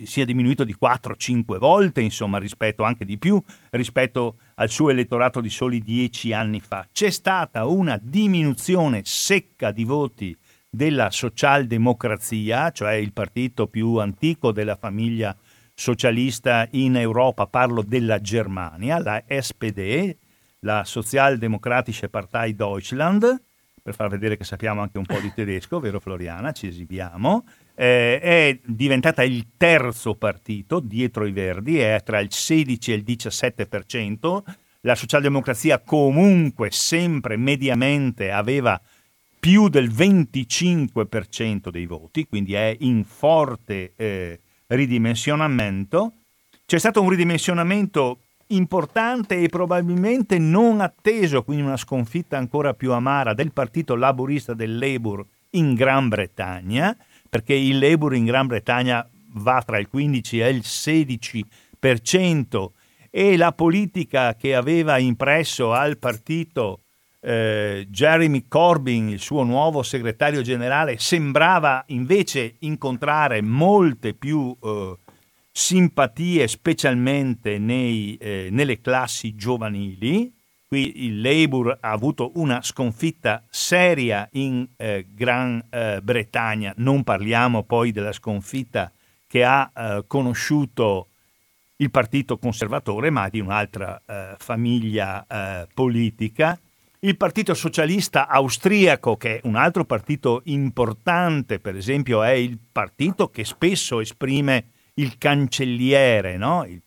da sia diminuito di 4-5 volte, insomma, rispetto anche di più, rispetto al suo elettorato di soli 10 anni fa. C'è stata una diminuzione secca di voti della socialdemocrazia, cioè il partito più antico della famiglia socialista in Europa, parlo della Germania, la SPD, la Sozialdemokratische Partei Deutschland, per far vedere che sappiamo anche un po' di tedesco, vero Floriana? Ci esibiamo. Eh, è diventata il terzo partito dietro i Verdi, è tra il 16 e il 17%. La socialdemocrazia comunque sempre mediamente aveva più del 25% dei voti, quindi è in forte eh, ridimensionamento. C'è stato un ridimensionamento importante e probabilmente non atteso, quindi una sconfitta ancora più amara del partito laburista del Labour in Gran Bretagna, perché il Labour in Gran Bretagna va tra il 15 e il 16% e la politica che aveva impresso al partito eh, Jeremy Corbyn, il suo nuovo segretario generale, sembrava invece incontrare molte più eh, simpatie, specialmente nei, eh, nelle classi giovanili. Qui il Labour ha avuto una sconfitta seria in eh, Gran eh, Bretagna, non parliamo poi della sconfitta che ha eh, conosciuto il Partito Conservatore, ma di un'altra famiglia politica il Partito Socialista Austriaco, che è un altro partito importante, per esempio, è il partito che spesso esprime il cancelliere, no? il,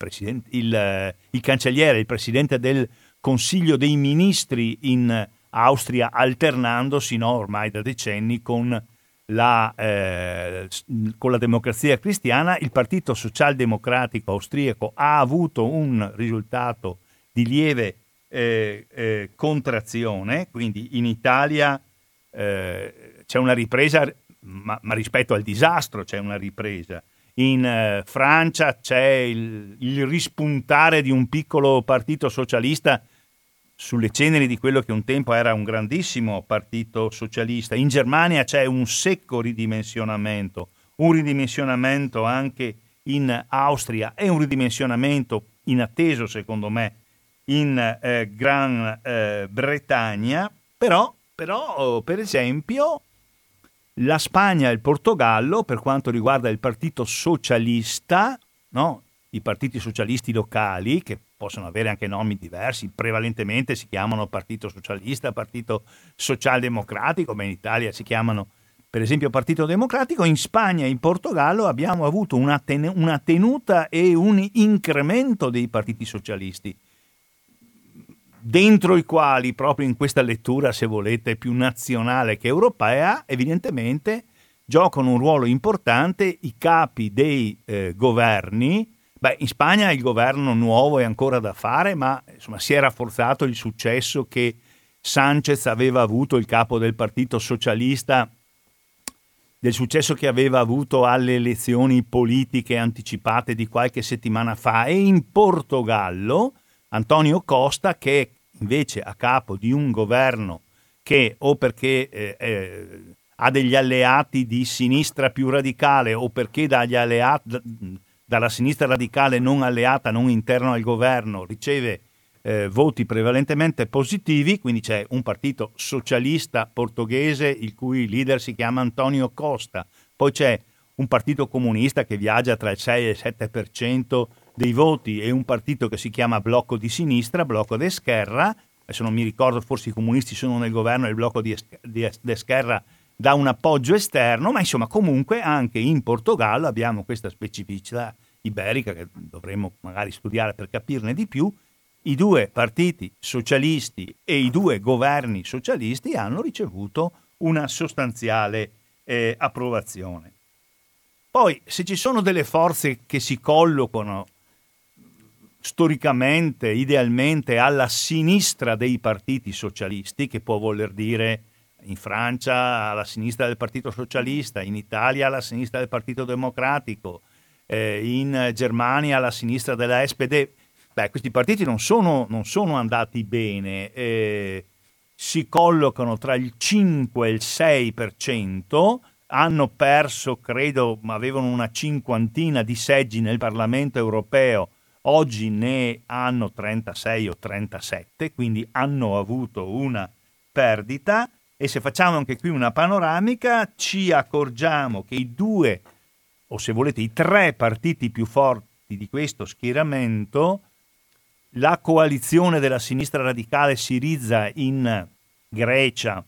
il, eh, il, cancelliere, il presidente del Consiglio dei Ministri in Austria, alternandosi no, ormai da decenni con la, eh, con la democrazia cristiana. Il Partito Socialdemocratico Austriaco ha avuto un risultato di lieve eh, eh, contrazione, quindi in Italia eh, c'è una ripresa, ma, ma, rispetto al disastro c'è una ripresa. In eh, Francia c'è il, il, rispuntare di un piccolo partito socialista sulle ceneri di quello che un tempo era un grandissimo partito socialista. In Germania c'è un secco ridimensionamento, un ridimensionamento anche in Austria e un ridimensionamento inatteso secondo me in eh, Gran eh, Bretagna, però, però, oh, per esempio, la Spagna e il Portogallo, per quanto riguarda il partito socialista, no? i partiti socialisti locali, che possono avere anche nomi diversi, prevalentemente si chiamano Partito Socialista, Partito Socialdemocratico, ma in Italia si chiamano per esempio Partito Democratico, in Spagna e in Portogallo abbiamo avuto una, ten- una tenuta e un incremento dei partiti socialisti dentro i quali, proprio in questa lettura, se volete, più nazionale che europea, evidentemente giocano un ruolo importante i capi dei eh, governi. Beh, in Spagna il governo nuovo è ancora da fare, ma insomma, si è rafforzato il successo che Sanchez aveva avuto, il capo del Partito Socialista, del successo che aveva avuto alle elezioni politiche anticipate di qualche settimana fa. E in Portogallo Antonio Costa che invece a capo di un governo che o perché eh, eh, ha degli alleati di sinistra più radicale o perché dagli alleati, dalla sinistra radicale non alleata, non interno al governo, riceve eh, voti prevalentemente positivi, quindi c'è un partito socialista portoghese il cui leader si chiama Antonio Costa, poi c'è un partito comunista che viaggia tra il 6 e il 7% dei voti e un partito che si chiama Blocco di Sinistra, Blocco de Scherra, adesso non mi ricordo, forse i comunisti sono nel governo e il blocco di, di Esquerra dà un appoggio esterno, ma insomma comunque anche in Portogallo abbiamo questa specificità iberica che dovremmo magari studiare per capirne di più, i due partiti socialisti e i due governi socialisti hanno ricevuto una sostanziale eh, approvazione. Poi, se ci sono delle forze che si collocano storicamente, idealmente, alla sinistra dei partiti socialisti, che può voler dire in Francia alla sinistra del Partito Socialista, in Italia alla sinistra del Partito Democratico, eh, in Germania alla sinistra della SPD, beh, questi partiti non sono, non sono andati bene, eh, si collocano tra il 5 e il 6%, hanno perso, credo, avevano una cinquantina di seggi nel Parlamento europeo, oggi ne hanno 36 o 37, quindi hanno avuto una perdita e se facciamo anche qui una panoramica ci accorgiamo che i due, o se volete i tre partiti più forti di questo schieramento la coalizione della sinistra radicale Siriza in Grecia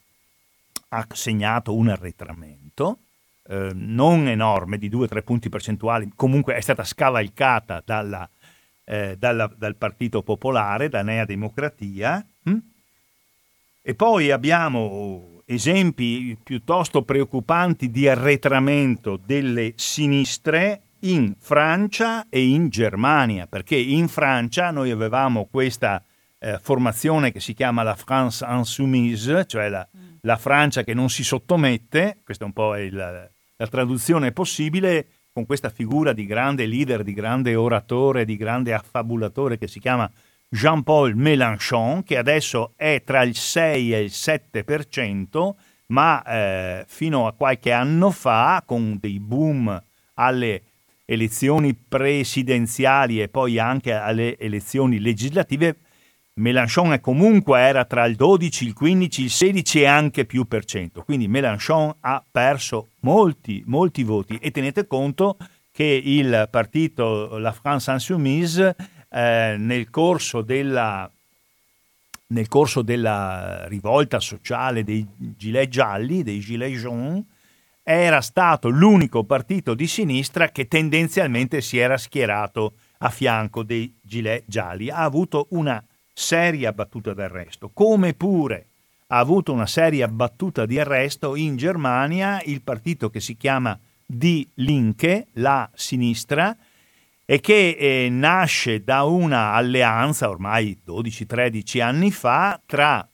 ha segnato un arretramento, eh, non enorme, di 2-3 punti percentuali, comunque è stata scavalcata dalla, eh, dalla, dal Partito Popolare, da Nea Democratia. E poi abbiamo esempi piuttosto preoccupanti di arretramento delle sinistre in Francia e in Germania, perché in Francia noi avevamo questa eh, formazione che si chiama la France insoumise, cioè la, mm. la, Francia che non si sottomette, questa è un po' il, la traduzione possibile, con questa figura di grande leader, di grande oratore, di grande affabulatore che si chiama Jean-Paul Mélenchon, che adesso è tra il 6 e il 7%, ma eh, fino a qualche anno fa, con dei boom alle elezioni presidenziali e poi anche alle elezioni legislative, Mélenchon comunque era tra il 12, il 15, il 16 e anche più per cento. Quindi Mélenchon ha perso molti, molti voti e tenete conto che il partito La France Insoumise eh, nel, corso della, nel corso della rivolta sociale dei gilet gialli, dei gilet jaunes, era stato l'unico partito di sinistra che tendenzialmente si era schierato a fianco dei gilet gialli. Ha avuto una seria battuta d'arresto, come pure ha avuto una seria battuta di arresto in Germania il partito che si chiama Die Linke, la sinistra, e che eh, nasce da una alleanza ormai 12-13 anni fa tra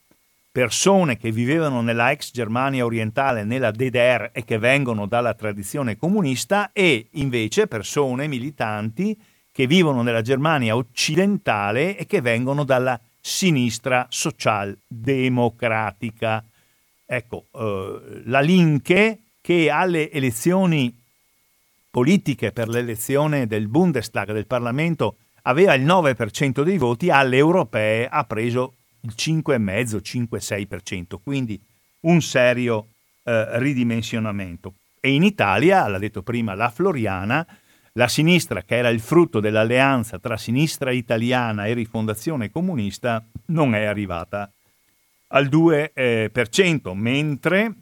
persone che vivevano nella ex Germania orientale, nella DDR e che vengono dalla tradizione comunista e invece persone militanti che vivono nella Germania occidentale e che vengono dalla sinistra socialdemocratica. Ecco, eh, la Linke che alle elezioni politiche per l'elezione del Bundestag, del Parlamento, aveva il 9% dei voti, alle europee ha preso il 5,5-5-6%, quindi un serio eh, ridimensionamento. E in Italia, l'ha detto prima la Floriana, la sinistra, che era il frutto dell'alleanza tra sinistra italiana e rifondazione comunista, non è arrivata al 2%, eh, mentre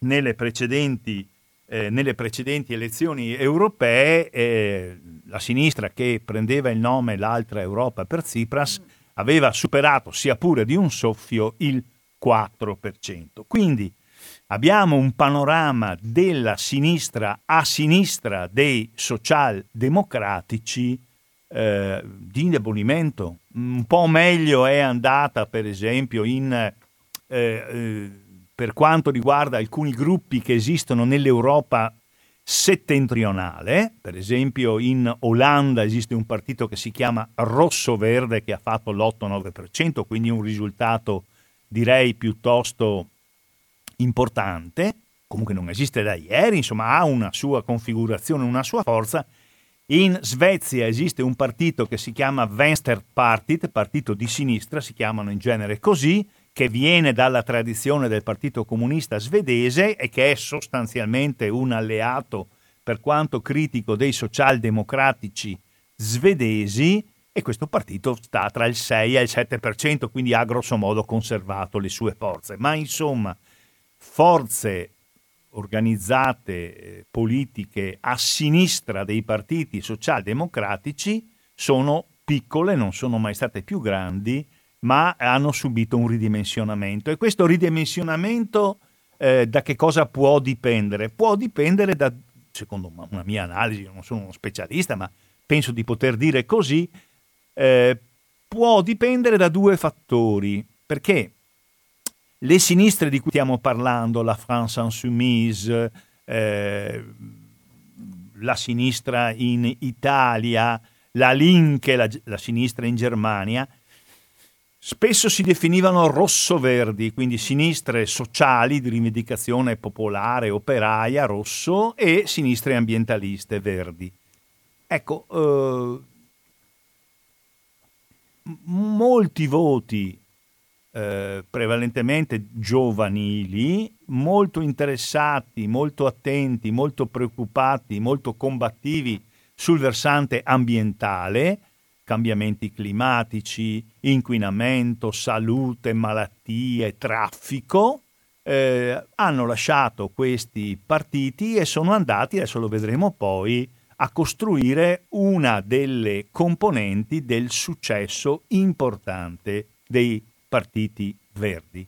nelle precedenti, eh, nelle precedenti elezioni europee eh, la sinistra che prendeva il nome l'altra Europa per Tsipras aveva superato, sia pure di un soffio, il 4%. Quindi abbiamo un panorama della sinistra a sinistra dei socialdemocratici eh, di indebolimento. Un po' meglio è andata, per esempio, in, eh, eh, per quanto riguarda alcuni gruppi che esistono nell'Europa settentrionale, per esempio in Olanda esiste un partito che si chiama Rosso Verde che ha fatto l'8-9%, quindi un risultato direi piuttosto importante, comunque non esiste da ieri, insomma ha una sua configurazione, una sua forza. In Svezia esiste un partito che si chiama Venstrepartiet, partito di sinistra, si chiamano in genere così, che viene dalla tradizione del Partito Comunista svedese e che è sostanzialmente un alleato, per quanto critico, dei socialdemocratici svedesi, e questo partito sta tra il 6 e il 7%, quindi ha grosso modo conservato le sue forze. Ma insomma, forze organizzate eh, politiche a sinistra dei partiti socialdemocratici sono piccole, non sono mai state più grandi, ma hanno subito un ridimensionamento. E questo ridimensionamento eh, da che cosa può dipendere? Può dipendere da, secondo una mia analisi, non sono uno specialista, ma penso di poter dire così, eh, può dipendere da due fattori, perché le sinistre di cui stiamo parlando, la France Insoumise, eh, la sinistra in Italia, la Linke, la, la sinistra in Germania, spesso si definivano rosso-verdi, quindi sinistre sociali di rivendicazione popolare, operaia, rosso, e sinistre ambientaliste, verdi. Ecco, eh, molti voti eh, prevalentemente giovanili, molto interessati, molto attenti, molto preoccupati, molto combattivi sul versante ambientale, cambiamenti climatici, inquinamento, salute, malattie, traffico, eh, hanno lasciato questi partiti e sono andati, adesso lo vedremo poi, a costruire una delle componenti del successo importante dei partiti verdi.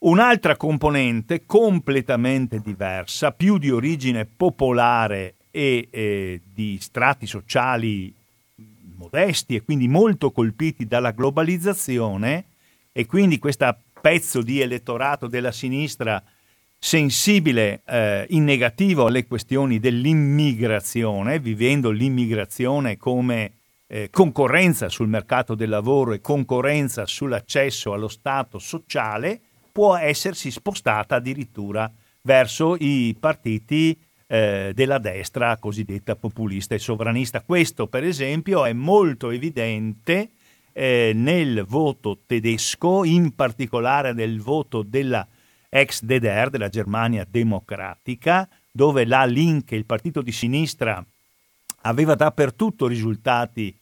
Un'altra componente completamente diversa, più di origine popolare e eh, di strati sociali modesti e quindi molto colpiti dalla globalizzazione e quindi questo pezzo di elettorato della sinistra sensibile eh, in negativo alle questioni dell'immigrazione, vivendo l'immigrazione come eh, concorrenza sul mercato del lavoro e concorrenza sull'accesso allo Stato sociale, può essersi spostata addirittura verso i partiti eh, della destra cosiddetta populista e sovranista. Questo, per esempio, è molto evidente eh, nel voto tedesco, in particolare nel voto della ex DDR, della Germania democratica, dove la Link, il partito di sinistra, aveva dappertutto risultati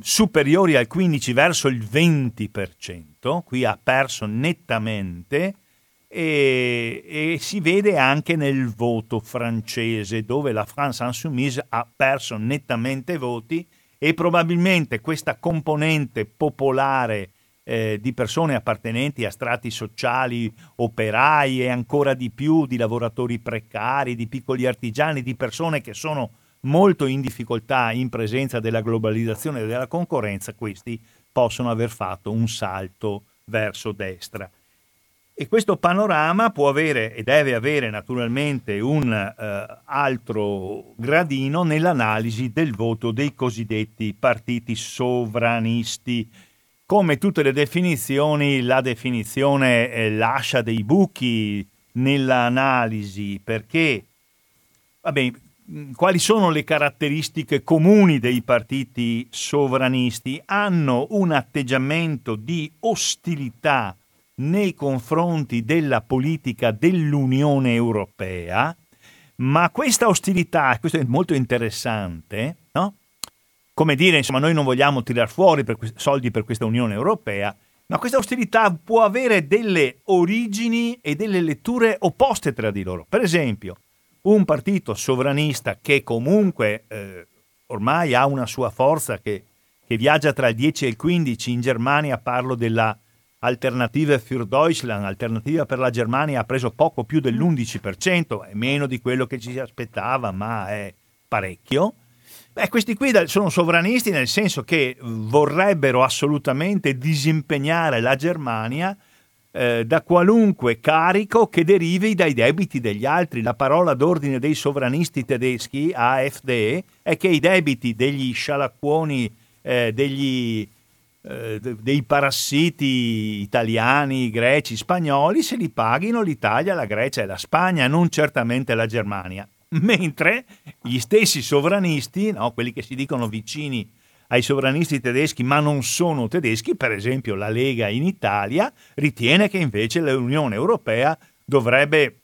superiori al 15 verso il 20%, qui ha perso nettamente e, e, si vede anche nel voto francese dove la France Insoumise ha perso nettamente voti e probabilmente questa componente popolare eh, di persone appartenenti a strati sociali, operai e ancora di più di lavoratori precari, di piccoli artigiani, di persone che sono molto in difficoltà in presenza della globalizzazione e della concorrenza, questi possono aver fatto un salto verso destra. E questo panorama può avere e deve avere naturalmente un eh, altro gradino nell'analisi del voto dei cosiddetti partiti sovranisti. Come tutte le definizioni, la definizione eh, lascia dei buchi nell'analisi perché, vabbè, quali sono le caratteristiche comuni dei partiti sovranisti? Hanno un atteggiamento di ostilità nei confronti della politica dell'Unione Europea, ma questa ostilità, questo è molto interessante, no? come dire, insomma, noi non vogliamo tirare fuori per soldi per questa Unione Europea, ma questa ostilità può avere delle origini e delle letture opposte tra di loro. Per esempio, un partito sovranista che comunque eh, ormai ha una sua forza che, che, viaggia tra il 10 e il 15, in Germania parlo della Alternative für Deutschland, Alternativa per la Germania ha preso poco più dell'11%, è meno di quello che ci si aspettava, ma è parecchio. Beh, questi qui sono sovranisti nel senso che vorrebbero assolutamente disimpegnare la Germania eh, da qualunque carico che derivi dai debiti degli altri. La parola d'ordine dei sovranisti tedeschi, AfD, è che i debiti degli scialacquoni, eh, degli, eh, dei parassiti italiani, greci, spagnoli, se li paghino l'Italia, la Grecia e la Spagna, non certamente la Germania. Mentre gli stessi sovranisti, no, quelli che si dicono vicini ai sovranisti tedeschi ma non sono tedeschi, per esempio la Lega in Italia, ritiene che invece l'Unione Europea dovrebbe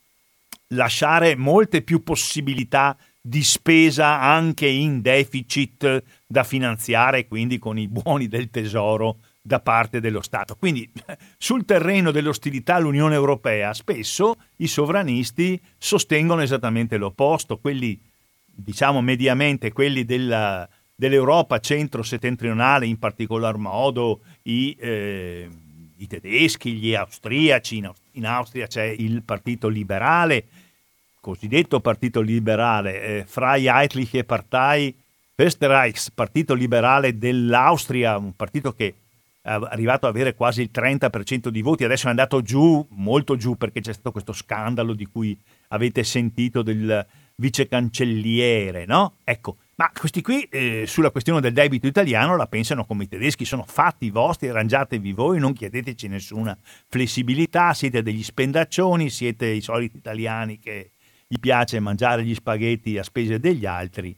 lasciare molte più possibilità di spesa anche in deficit da finanziare quindi con i buoni del tesoro da parte dello Stato. Quindi sul terreno dell'ostilità all'Unione Europea spesso i sovranisti sostengono esattamente l'opposto, quelli diciamo mediamente quelli della, dell'Europa centro-settentrionale, in particolar modo i, eh, i tedeschi, gli austriaci, in, in, Austria c'è il Partito Liberale, cosiddetto Partito Liberale, eh, Freiheitliche Partei Österreichs, Partito Liberale dell'Austria, un partito che è arrivato ad avere quasi il 30% di voti, adesso è andato giù, molto giù, perché c'è stato questo scandalo di cui avete sentito del vice cancelliere, no? Ecco, ma questi qui eh, sulla questione del debito italiano la pensano come i tedeschi, sono fatti vostri, arrangiatevi voi, non chiedeteci nessuna flessibilità, siete degli spendaccioni, siete i soliti italiani che gli piace mangiare gli spaghetti a spese degli altri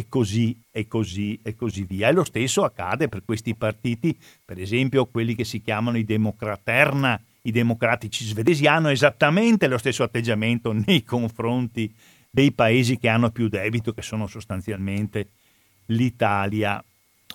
e così e così e così via. E lo stesso accade per questi partiti, per esempio quelli che si chiamano i Democraterna, i democratici svedesi hanno esattamente lo stesso atteggiamento nei confronti dei paesi che hanno più debito, che sono sostanzialmente l'Italia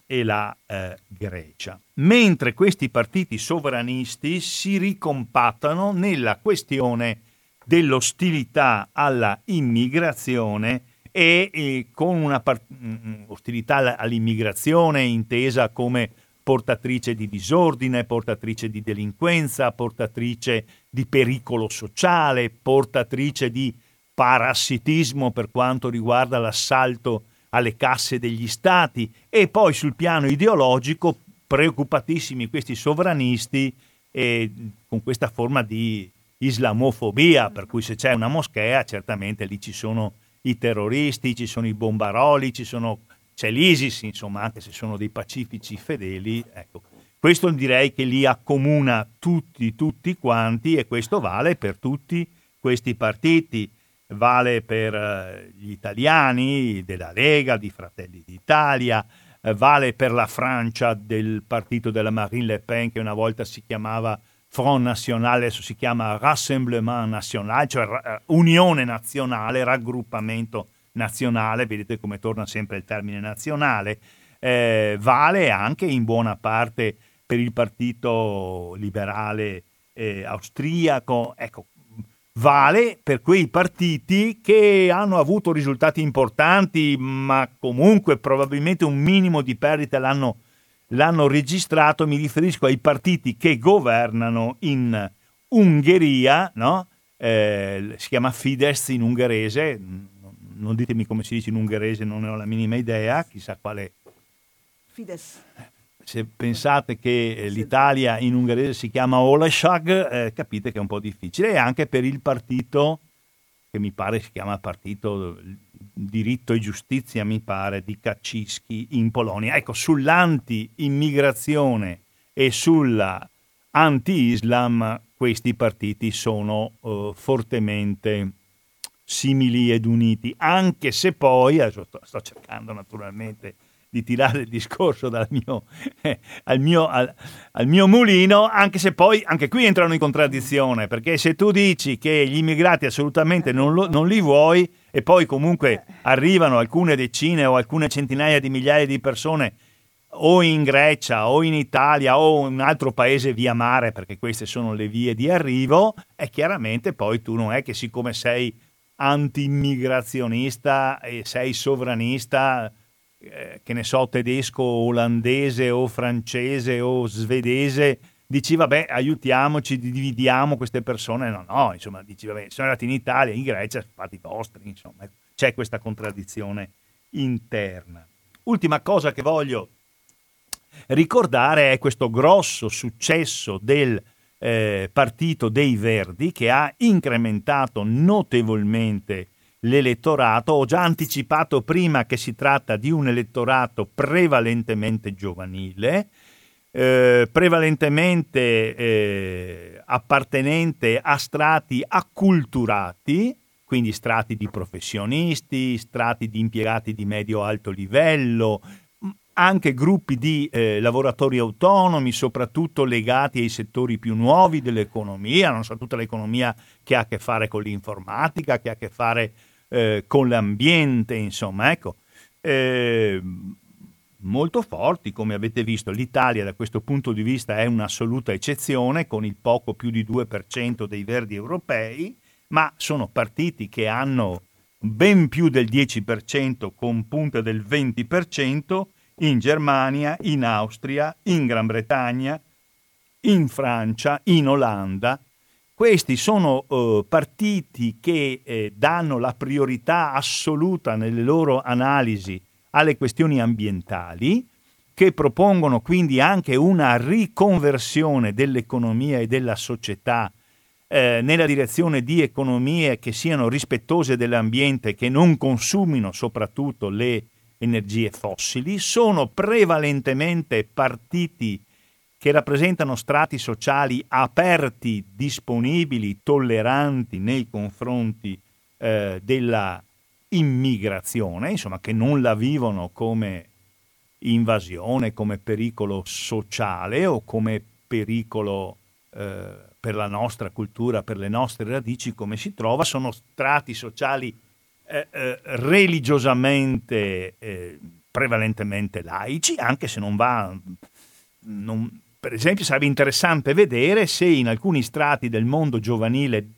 e la eh, Grecia. Mentre questi partiti sovranisti si ricompattano nella questione dell'ostilità alla immigrazione e, e con una part- mm, mm, ostilità all'immigrazione intesa come portatrice di disordine, portatrice di delinquenza, portatrice di pericolo sociale, portatrice di parassitismo per quanto riguarda l'assalto alle casse degli stati e poi sul piano ideologico preoccupatissimi questi sovranisti eh, con questa forma di islamofobia, per cui se c'è una moschea certamente lì ci sono i terroristi, ci sono i bombaroli, sono, c'è l'ISIS, insomma, anche se sono dei pacifici fedeli. Ecco. Questo direi che li accomuna tutti, tutti quanti e questo vale per tutti questi partiti vale per eh, gli italiani della Lega, di Fratelli d'Italia, eh, vale per la Francia del partito della Marine Le Pen che una volta si chiamava Front National, adesso si chiama Rassemblement National, cioè uh, Unione Nazionale, raggruppamento nazionale, vedete come torna sempre il termine nazionale, eh, vale anche in buona parte per il partito liberale eh, austriaco, ecco, vale per quei partiti che hanno avuto risultati importanti, ma comunque probabilmente un minimo di perdite l'hanno, l'hanno registrato. Mi riferisco ai partiti che governano in Ungheria, no? eh, si chiama Fidesz in ungherese, non ditemi come si dice in ungherese, non ne ho la minima idea, chissà quale. Fidesz se pensate che eh, l'Italia in ungherese si chiama Olashag, eh, capite che è un po' difficile. E anche per il partito, che mi pare si chiama Partito Diritto e Giustizia, mi pare, di Kaczynski in Polonia. Ecco, sull'anti-immigrazione e sulla anti-islam questi partiti sono uh, fortemente simili ed uniti, anche se poi, adesso sto cercando naturalmente di tirare il discorso mio, eh, al, mio, al, al, mio, mulino, anche se poi anche qui entrano in contraddizione, perché se tu dici che gli immigrati assolutamente non, lo, non li vuoi e poi comunque arrivano alcune decine o alcune centinaia di migliaia di persone o in Grecia o in Italia o in un altro paese via mare, perché queste sono le vie di arrivo, e chiaramente poi tu non è che siccome sei anti-immigrazionista e sei sovranista eh, che ne so, tedesco, olandese o francese o svedese, dici vabbè aiutiamoci, dividiamo queste persone, no, no, insomma, dici vabbè, sono andati in Italia, in Grecia, fatti vostri, insomma, c'è questa contraddizione interna. Ultima cosa che voglio ricordare è questo grosso successo del eh, partito dei Verdi che ha incrementato notevolmente l'elettorato. Ho già anticipato prima che si tratta di un elettorato prevalentemente giovanile, eh, prevalentemente eh, appartenente a strati acculturati, quindi strati di professionisti, strati di impiegati di medio-alto livello, anche gruppi di eh, lavoratori autonomi, soprattutto legati ai settori più nuovi dell'economia, non so, tutta l'economia che ha a che fare con l'informatica, che ha a che fare eh, con l'ambiente, insomma, ecco. Eh, molto forti, come avete visto. L'Italia da questo punto di vista è un'assoluta eccezione, con il poco più di 2% dei verdi europei, ma sono partiti che hanno ben più del 10% con punte del 20% in Germania, in Austria, in Gran Bretagna, in Francia, in Olanda. Questi sono eh, partiti che eh, danno la priorità assoluta nelle loro analisi alle questioni ambientali, che propongono quindi anche una riconversione dell'economia e della società eh, nella direzione di economie che siano rispettose dell'ambiente, che non consumino soprattutto le energie fossili, sono prevalentemente partiti che rappresentano strati sociali aperti, disponibili, tolleranti nei confronti eh, della immigrazione, insomma che non la vivono come invasione, come pericolo sociale o come pericolo eh, per la nostra cultura, per le nostre radici, come si trova, sono strati sociali eh, eh, religiosamente eh, prevalentemente laici, anche se non va... Non, per esempio sarebbe interessante vedere se in alcuni strati del mondo giovanile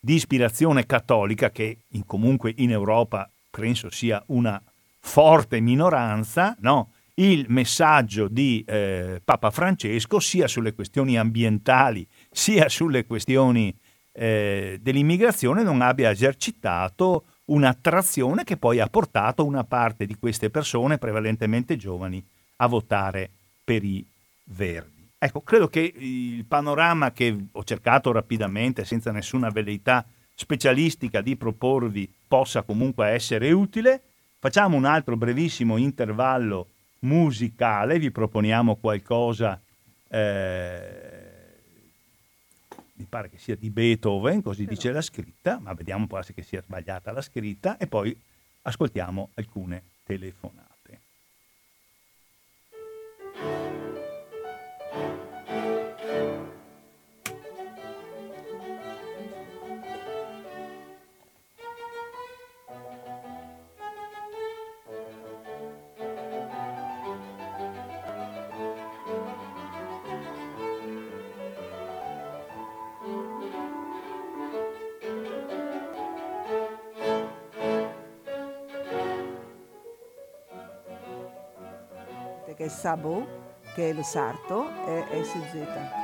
di ispirazione cattolica, che in, comunque in Europa penso sia una forte minoranza, no? il messaggio di eh, Papa Francesco sia sulle questioni ambientali sia sulle questioni eh, dell'immigrazione non abbia esercitato un'attrazione che poi ha portato una parte di queste persone, prevalentemente giovani, a votare per i verdi. Ecco, credo che il panorama che ho cercato rapidamente, senza nessuna velleità specialistica di proporvi, possa comunque essere utile. Facciamo un altro brevissimo intervallo musicale, vi proponiamo qualcosa, eh, mi pare che sia di Beethoven, così dice la scritta, ma vediamo può essere che sia sbagliata la scritta, e poi ascoltiamo alcune telefonate. Sabo, che è lo sarto, e SZ.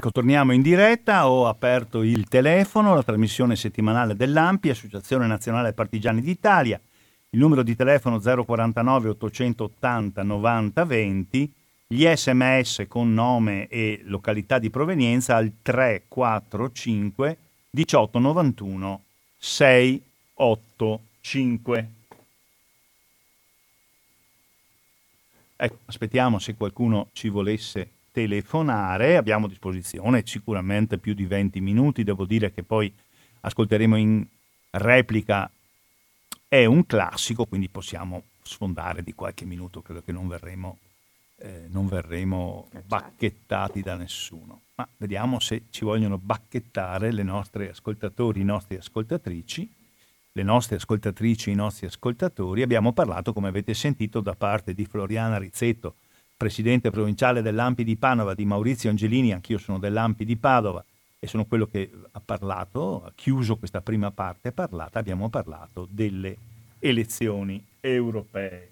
Ecco, torniamo in diretta, ho aperto il telefono, la trasmissione settimanale dell'AMPI, Associazione Nazionale Partigiani d'Italia, il numero di telefono 049 880 90 20, gli sms con nome e località di provenienza al 345 1891 685. Ecco, aspettiamo se qualcuno ci volesse telefonare, abbiamo a disposizione sicuramente più di 20 minuti, devo dire che poi ascolteremo in replica, è un classico, quindi possiamo sfondare di qualche minuto, credo che non verremo, eh, non verremo bacchettati da nessuno. Ma vediamo se ci vogliono bacchettare le nostre ascoltatori, i nostri ascoltatrici, le nostre ascoltatrici, i nostri ascoltatori. Abbiamo parlato, come avete sentito, da parte di Floriana Rizzetto, presidente provinciale dell'Ampi di Padova, di Maurizio Angelini, anch'io sono dell'Ampi di Padova e sono quello che ha parlato, ha chiuso questa prima parte parlata, abbiamo parlato delle elezioni europee.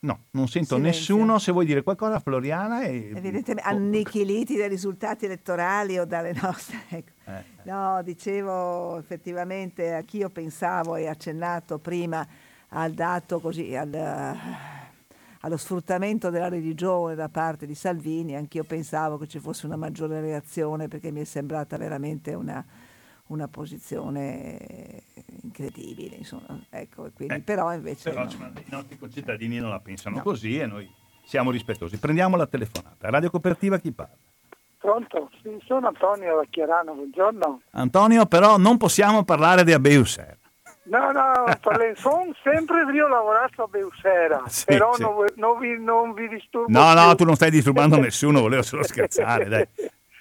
No, non sento Silenzio. nessuno. Se vuoi dire qualcosa, Floriana. È... Evidentemente annichiliti dai risultati elettorali o dalle nostre. Ecco. Eh. No, dicevo effettivamente, anch'io pensavo e accennato prima al dato così, al, allo sfruttamento della religione da parte di Salvini, anch'io pensavo che ci fosse una maggiore reazione perché mi è sembrata veramente una, una posizione incredibile. Insomma. Ecco, quindi, eh, però invece... Però no. i nostri concittadini non la pensano no. così e noi siamo rispettosi. Prendiamo la telefonata. Radio Cooperativa chi parla? Pronto? Sì, sono Antonio Chiarano, buongiorno. Antonio, però non possiamo parlare di Abeusera. No, no, sono sempre io ho lavorato a Beusera, sì, però sì. Non, non, vi, non, vi, disturbo. No, più. no, tu non stai disturbando nessuno, volevo solo scherzare, dai.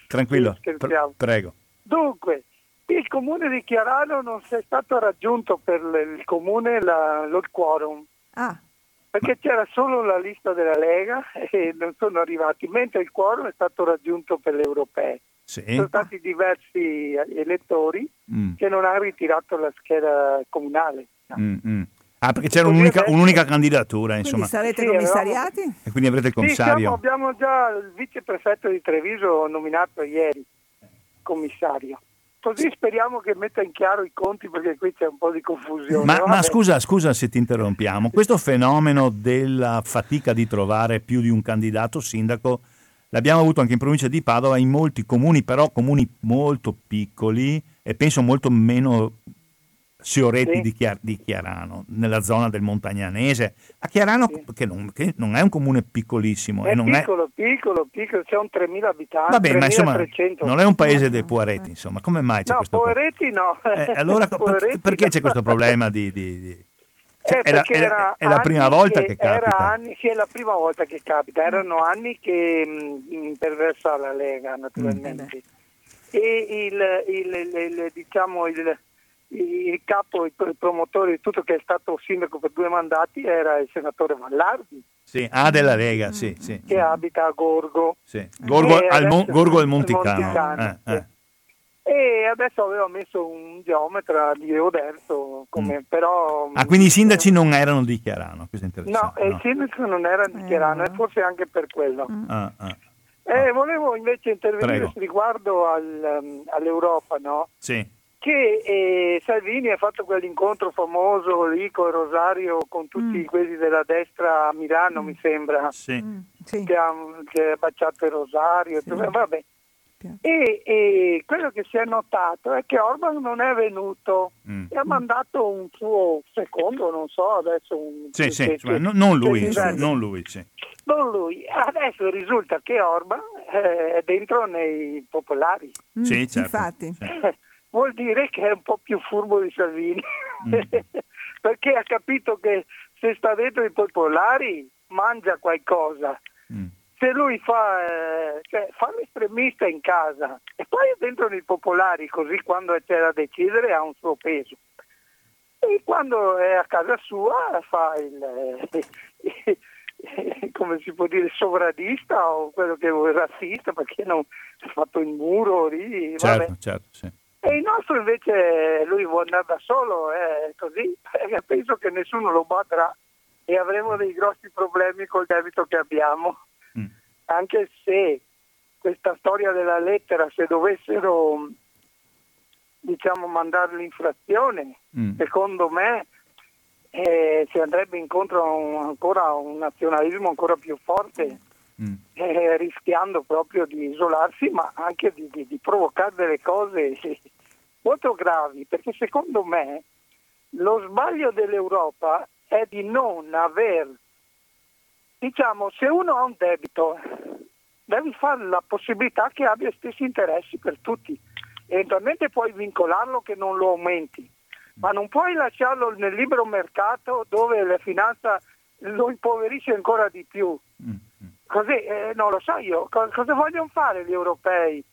Tranquillo, sì, Pre- prego. Dunque, il comune di Chiarano non è stato raggiunto per il comune la, lo quorum. Ah. Perché c'era solo la lista della Lega e non sono arrivati, mentre il quorum è stato raggiunto per le europee. Sì. Sono stati diversi elettori mm. che non hanno ritirato la scheda comunale. Mm, mm. Ah, perché c'era un'unica, un'unica, candidatura, insomma. Quindi sarete sì, commissariati? Eravamo... E quindi avrete il commissario? Sì, siamo, abbiamo già il viceprefetto di Treviso nominato ieri commissario. Così speriamo che metta in chiaro i conti perché qui c'è un po' di confusione. Ma, ma scusa, scusa se ti interrompiamo. Questo fenomeno della fatica di trovare più di un candidato sindaco l'abbiamo avuto anche in provincia di Padova, in molti comuni, però comuni molto piccoli e penso molto meno Sioretti sì. di, Chiar- di, Chiarano, nella zona del Montagnanese. A Chiarano, sì. che, non, che, non, è un comune piccolissimo. È e non piccolo, è... piccolo, piccolo, c'è un 3.000 abitanti. Vabbè, 3, ma insomma, non è un paese dei Poeretti, insomma, come mai c'è no, questo Poeretti no. Eh, allora, Poeretti perché c'è questo problema di... di, di... Cioè, eh, è, la, è, è la prima volta che, che capita. Anni, sì, è la prima volta che capita. Erano anni che mh, imperversa la Lega, naturalmente. Mm. E il, il, il, diciamo, il, il capo, il promotore di tutto che è stato sindaco per due mandati era il senatore Vallardi. Sì, ah, della Lega, sì, sì. Che abita a Gorgo. Sì. Gorgo, al Mon- Gorgo del Monticano. Monticano eh, eh. E adesso aveva messo un geometra di Oderzo, come, mm. però... Ah, quindi i sindaci non erano di Chiarano, questo è No, no. il sindaco non era di Chiarano, eh, e forse anche per quello. Mm. Ah, ah. Eh, volevo invece intervenire riguardo al, um, all'Europa, no? Sì che eh, Salvini ha fatto quell'incontro famoso lì con Rosario, con tutti mm. quelli della destra a Milano, mm. mi sembra, sì. Mm, che, ha, che, ha, baciato Rosario. Sì. Vabbè. E, e, quello che si è notato è che Orban non è venuto mm. e ha mandato un suo secondo, non so, adesso un... Sì, sì, che, cioè, non lui, non lui, sì. Non lui. Adesso risulta che Orban eh, è dentro nei popolari. Sì, certo. Infatti. Sì. vuol dire che è un po' più furbo di Salvini, mm. perché ha capito che se sta dentro i popolari mangia qualcosa. Mm. Se lui fa, eh, cioè, fa l'estremista in casa e poi è dentro nei popolari, così quando c'è da decidere ha un suo peso. E quando è a casa sua fa il, eh, come si può dire, sovradista o quello che vuoi, razzista, perché non ha fatto il muro lì. Certo, certo, sì. E il nostro invece lui vuole andare da solo, è così, penso che nessuno lo batterà e avremo dei grossi problemi col debito che abbiamo. Mm. Anche se questa storia della lettera, se dovessero diciamo mandare l'infrazione, mm. secondo me eh, si andrebbe incontro a un, ancora a un nazionalismo ancora più forte. Mm. Eh, rischiando proprio di isolarsi, ma anche di, di, di provocare delle cose molto gravi, perché secondo me lo sbaglio dell'Europa è di non aver, diciamo, se uno ha un debito, devi fare la possibilità che abbia gli stessi interessi per tutti. Eventualmente puoi vincolarlo che non lo aumenti, ma non puoi lasciarlo nel libero mercato dove la finanza lo impoverisce ancora di più. Mm-hmm. Così, eh, non lo so io, cosa vogliono fare gli europei?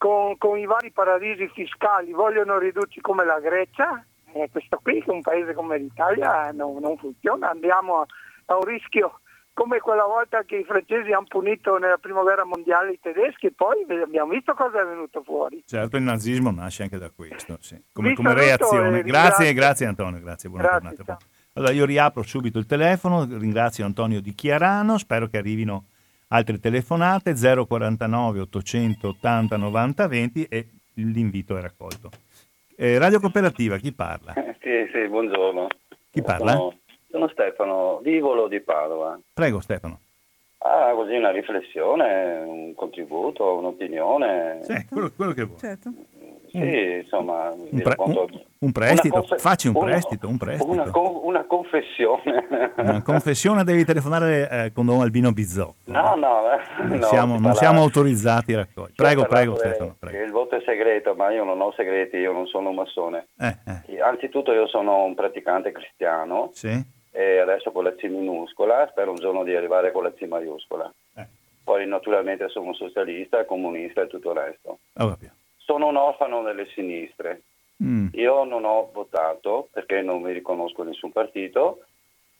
Con, con, i vari paradisi fiscali vogliono ridurci come la Grecia, e questo qui, un paese come l'Italia, non, non funziona, andiamo a, a, un rischio come quella volta che i francesi hanno punito nella prima guerra mondiale i tedeschi e poi abbiamo visto cosa è venuto fuori. Certo, il nazismo nasce anche da questo, sì. come, come reazione. Grazie, grazie Antonio, grazie, buona grazie, giornata. Ciao. Allora io riapro subito il telefono, ringrazio Antonio Di Chiarano, spero che arrivino altre telefonate 049 880 90 20 e l'invito è raccolto. Eh, Radio Cooperativa, chi parla? Eh, sì, sì, buongiorno. Chi parla? Sono, Sono Stefano, Vivolo di Padova. Prego Stefano. Ah, così una riflessione, un contributo, un'opinione. Sì, quello, quello che vuoi. Certo. Sì, insomma, Un, pre- un- un prestito, una confe- facci un prestito, un prestito. Una, con- una confessione. Una confessione devi telefonare eh, con Don Albino Bizzotto. No, no, eh, non, no, siamo, si non siamo autorizzati a raccogliere. Prego, prego Stefano. Prego. Il voto è segreto, ma io non ho segreti, io non sono un massone. Eh, eh, Anzitutto io sono un praticante cristiano sì? e adesso con la C minuscola, spero un giorno di arrivare con la C maiuscola. Eh. Poi naturalmente sono socialista, comunista e tutto il resto. Ho capito. Sono un orfano delle sinistre. Mm, Io non ho votato perché non mi riconosco in nessun partito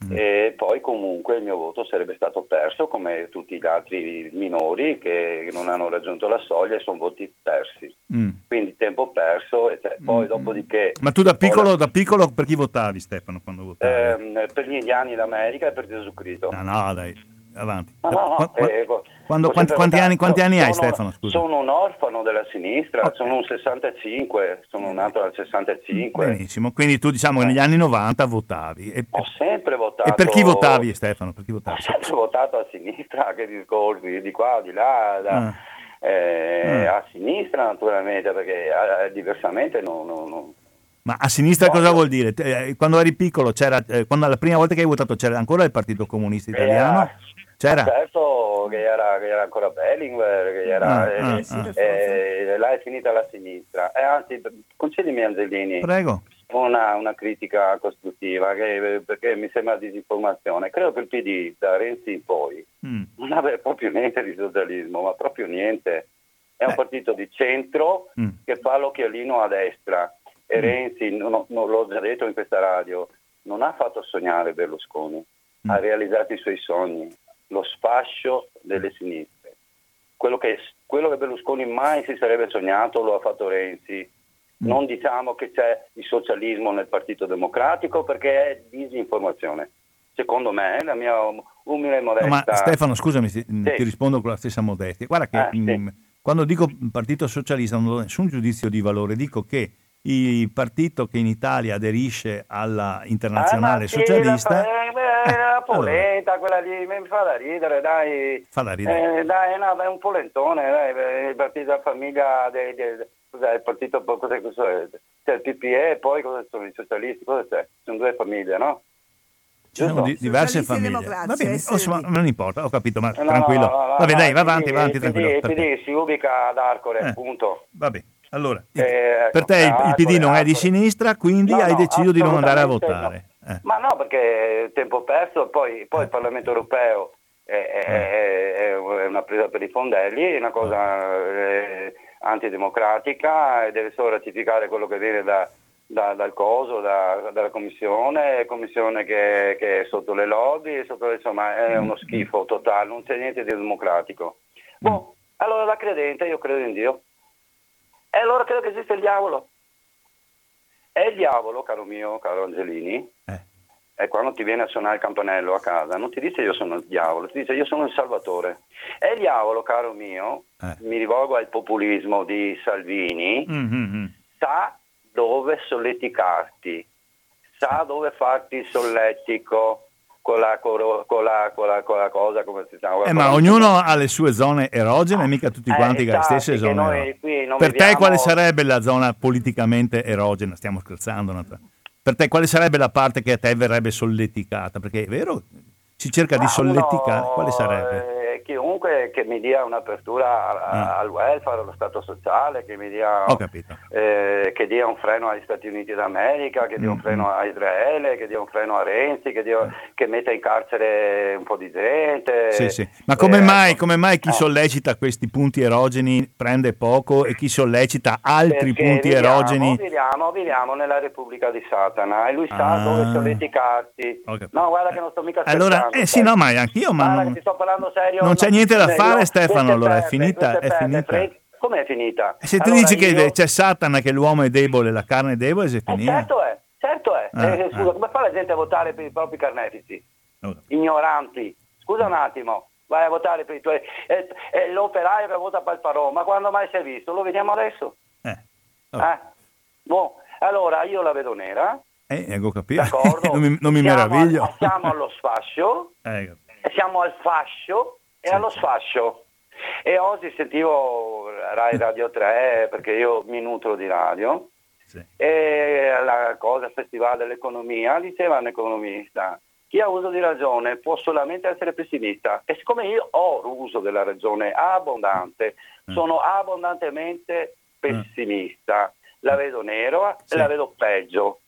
Mm. e poi comunque il mio voto sarebbe stato perso come tutti gli altri minori che non hanno raggiunto la soglia e sono voti persi. mm. Quindi tempo perso e te- poi Mm. dopodiché... Ma tu da piccolo, Ora, da piccolo per chi votavi Stefano quando votavi? ehm, per gli indiani d'America e per Gesù Cristo. No, no, dai, avanti. No, no, qua- eh, quando- ho quanti, quanti anni, quanti anni hai Sono- Stefano? Scusa. Sono un orfano della sinistra, Ok. sono un 65, sono nato nel 65. Benissimo, quindi tu diciamo che negli anni 90 votavi. E, Ho sempre votato. e per chi votavi Stefano? Per chi Ho votavi? sempre votato a sinistra, che discorsi, di qua, di là, da- Ah. eh, Ah. a sinistra naturalmente, perché eh, diversamente non... non- non- Ma a sinistra cosa vuol dire? Eh, Quando eri piccolo, c'era, eh, quando la prima volta che hai votato c'era ancora il Partito Comunista Italiano? Era- C'era? Certo che era, che era ancora Bellinger, che era, Ah, eh, ah, eh, ah. eh, là è finita la sinistra. E anzi, concedimi Angelini Prego. una, una critica costruttiva, che- perché mi sembra disinformazione. Credo che il PD da Renzi in poi Mm. non aveva proprio niente di socialismo, ma proprio niente. È un Beh. partito di centro Mm. che fa l'occhialino a destra e Mm. Renzi, non, non l'ho già detto in questa radio, non ha fatto sognare Berlusconi, Mm. ha realizzato i suoi sogni, lo sfascio delle sinistre. Quello che, quello che Berlusconi mai si sarebbe sognato lo ha fatto Renzi. Mm. Non diciamo che c'è il socialismo nel Partito Democratico perché è disinformazione. Secondo me, la mia umile e No, modesta... ma Stefano, scusami, ti, Sì. ti rispondo con la stessa modestia. Guarda che Eh, sì. mm, quando dico Partito Socialista non do nessun giudizio di valore, dico che il partito che in Italia aderisce alla internazionale Eh, sì, socialista La, eh, Eh, la polenta, quella lì, mi fa da ridere, dai. fa da ridere. Eh, dai, no, è un polentone, dai, eh, il partito della famiglia, dei, dei- cos'è, il partito, cos'è, cos'è? C'è il PPE e poi cosa sono i socialisti, cosa c'è? Sono due famiglie, no? Ci sono di- diverse famiglie. Va bene, SRD. insomma, non importa, ho capito, ma Eh, no, tranquillo. no, no, no, Vabbè, no, dai, va avanti, PD avanti, il tranquillo. Il PD si ubica ad Arcore, Eh. punto. Va bene, allora, Eh, per te il, il PD non è di sinistra, quindi No, hai no, deciso di non andare a votare. Eh. Ma no, perché tempo perso, poi, poi il Parlamento europeo è, è- è- è una presa per i fondelli, è una cosa eh, antidemocratica e deve solo ratificare quello che viene da- da- dal coso, da- dalla commissione, commissione che, che è sotto le lobby, sotto- insomma è uno schifo totale, non c'è niente di democratico. Boh, allora da credente io credo in Dio. E allora credo che esiste il diavolo. E il diavolo, caro mio, caro Angelini, Eh. e quando ti viene a suonare il campanello a casa, non ti dice io sono il diavolo, ti dice io sono il salvatore. E il diavolo, caro mio, Eh. mi rivolgo al populismo di Salvini, Mm, mm, mm. sa dove solleticarti, sa dove farti il solletico con la, con la- con la- con la cosa come si chiama. Eh, ma ognuno ha le sue zone erogene, mica tutti Eh, quanti ha le infatti, stesse zone noi Per te viviamo- quale sarebbe la zona politicamente erogena? Stiamo scherzando. no? Per te quale sarebbe la parte che a te verrebbe solleticata? Perché è vero, si cerca di Ma solleticare, uno, quale sarebbe? Eh, chiunque che mi dia un'apertura a- Ah. al welfare, allo Stato sociale, che mi dia, eh, che dia un freno agli Stati Uniti d'America, che dia un Mm, freno a Israele, che dia un freno a Renzi, che, dia- che metta in carcere un po' di gente. Sì, sì. Ma come, Eh, mai, ecco. come mai chi Eh. sollecita questi punti erogeni prende poco e chi sollecita altri punti viviamo, erogeni? Viviamo, viviamo nella Repubblica di Satana e lui sa Ah. dove capito. No, guarda che non sto mica Allora, scherzando, eh sì, no, ma anch'io, ma Guarda non- che ti sto parlando serio. non c'è niente da Eh, fare, no, Stefano, allora, è finita, è finita. Com'è finita? Se tu Allora dici che io- c'è Satana, che l'uomo è debole, la carne è debole, è Eh, finita. certo è, certo è. Ah, Eh, scusa, ah. come fa la gente a votare per i propri carnefici? Oh, Ignoranti. Scusa un attimo, vai a votare per i tuoi... eh, eh, l'operaio che vota per il Farò, ma quando mai si è visto? Lo vediamo adesso. eh, vabbè. Eh? Boh, allora io la vedo nera, Eh, ecco, capito. non mi, non mi siamo meraviglio. Al, siamo allo sfascio, Eh, siamo al fascio e Sì, allo sfascio. E oggi sentivo Rai Radio 3 perché io mi nutro di radio sì. e la cosa Festival dell'Economia diceva un economista chi ha uso di ragione può solamente essere pessimista e siccome io ho uso della ragione abbondante Mm. sono abbondantemente pessimista la vedo nero Sì. e la vedo peggio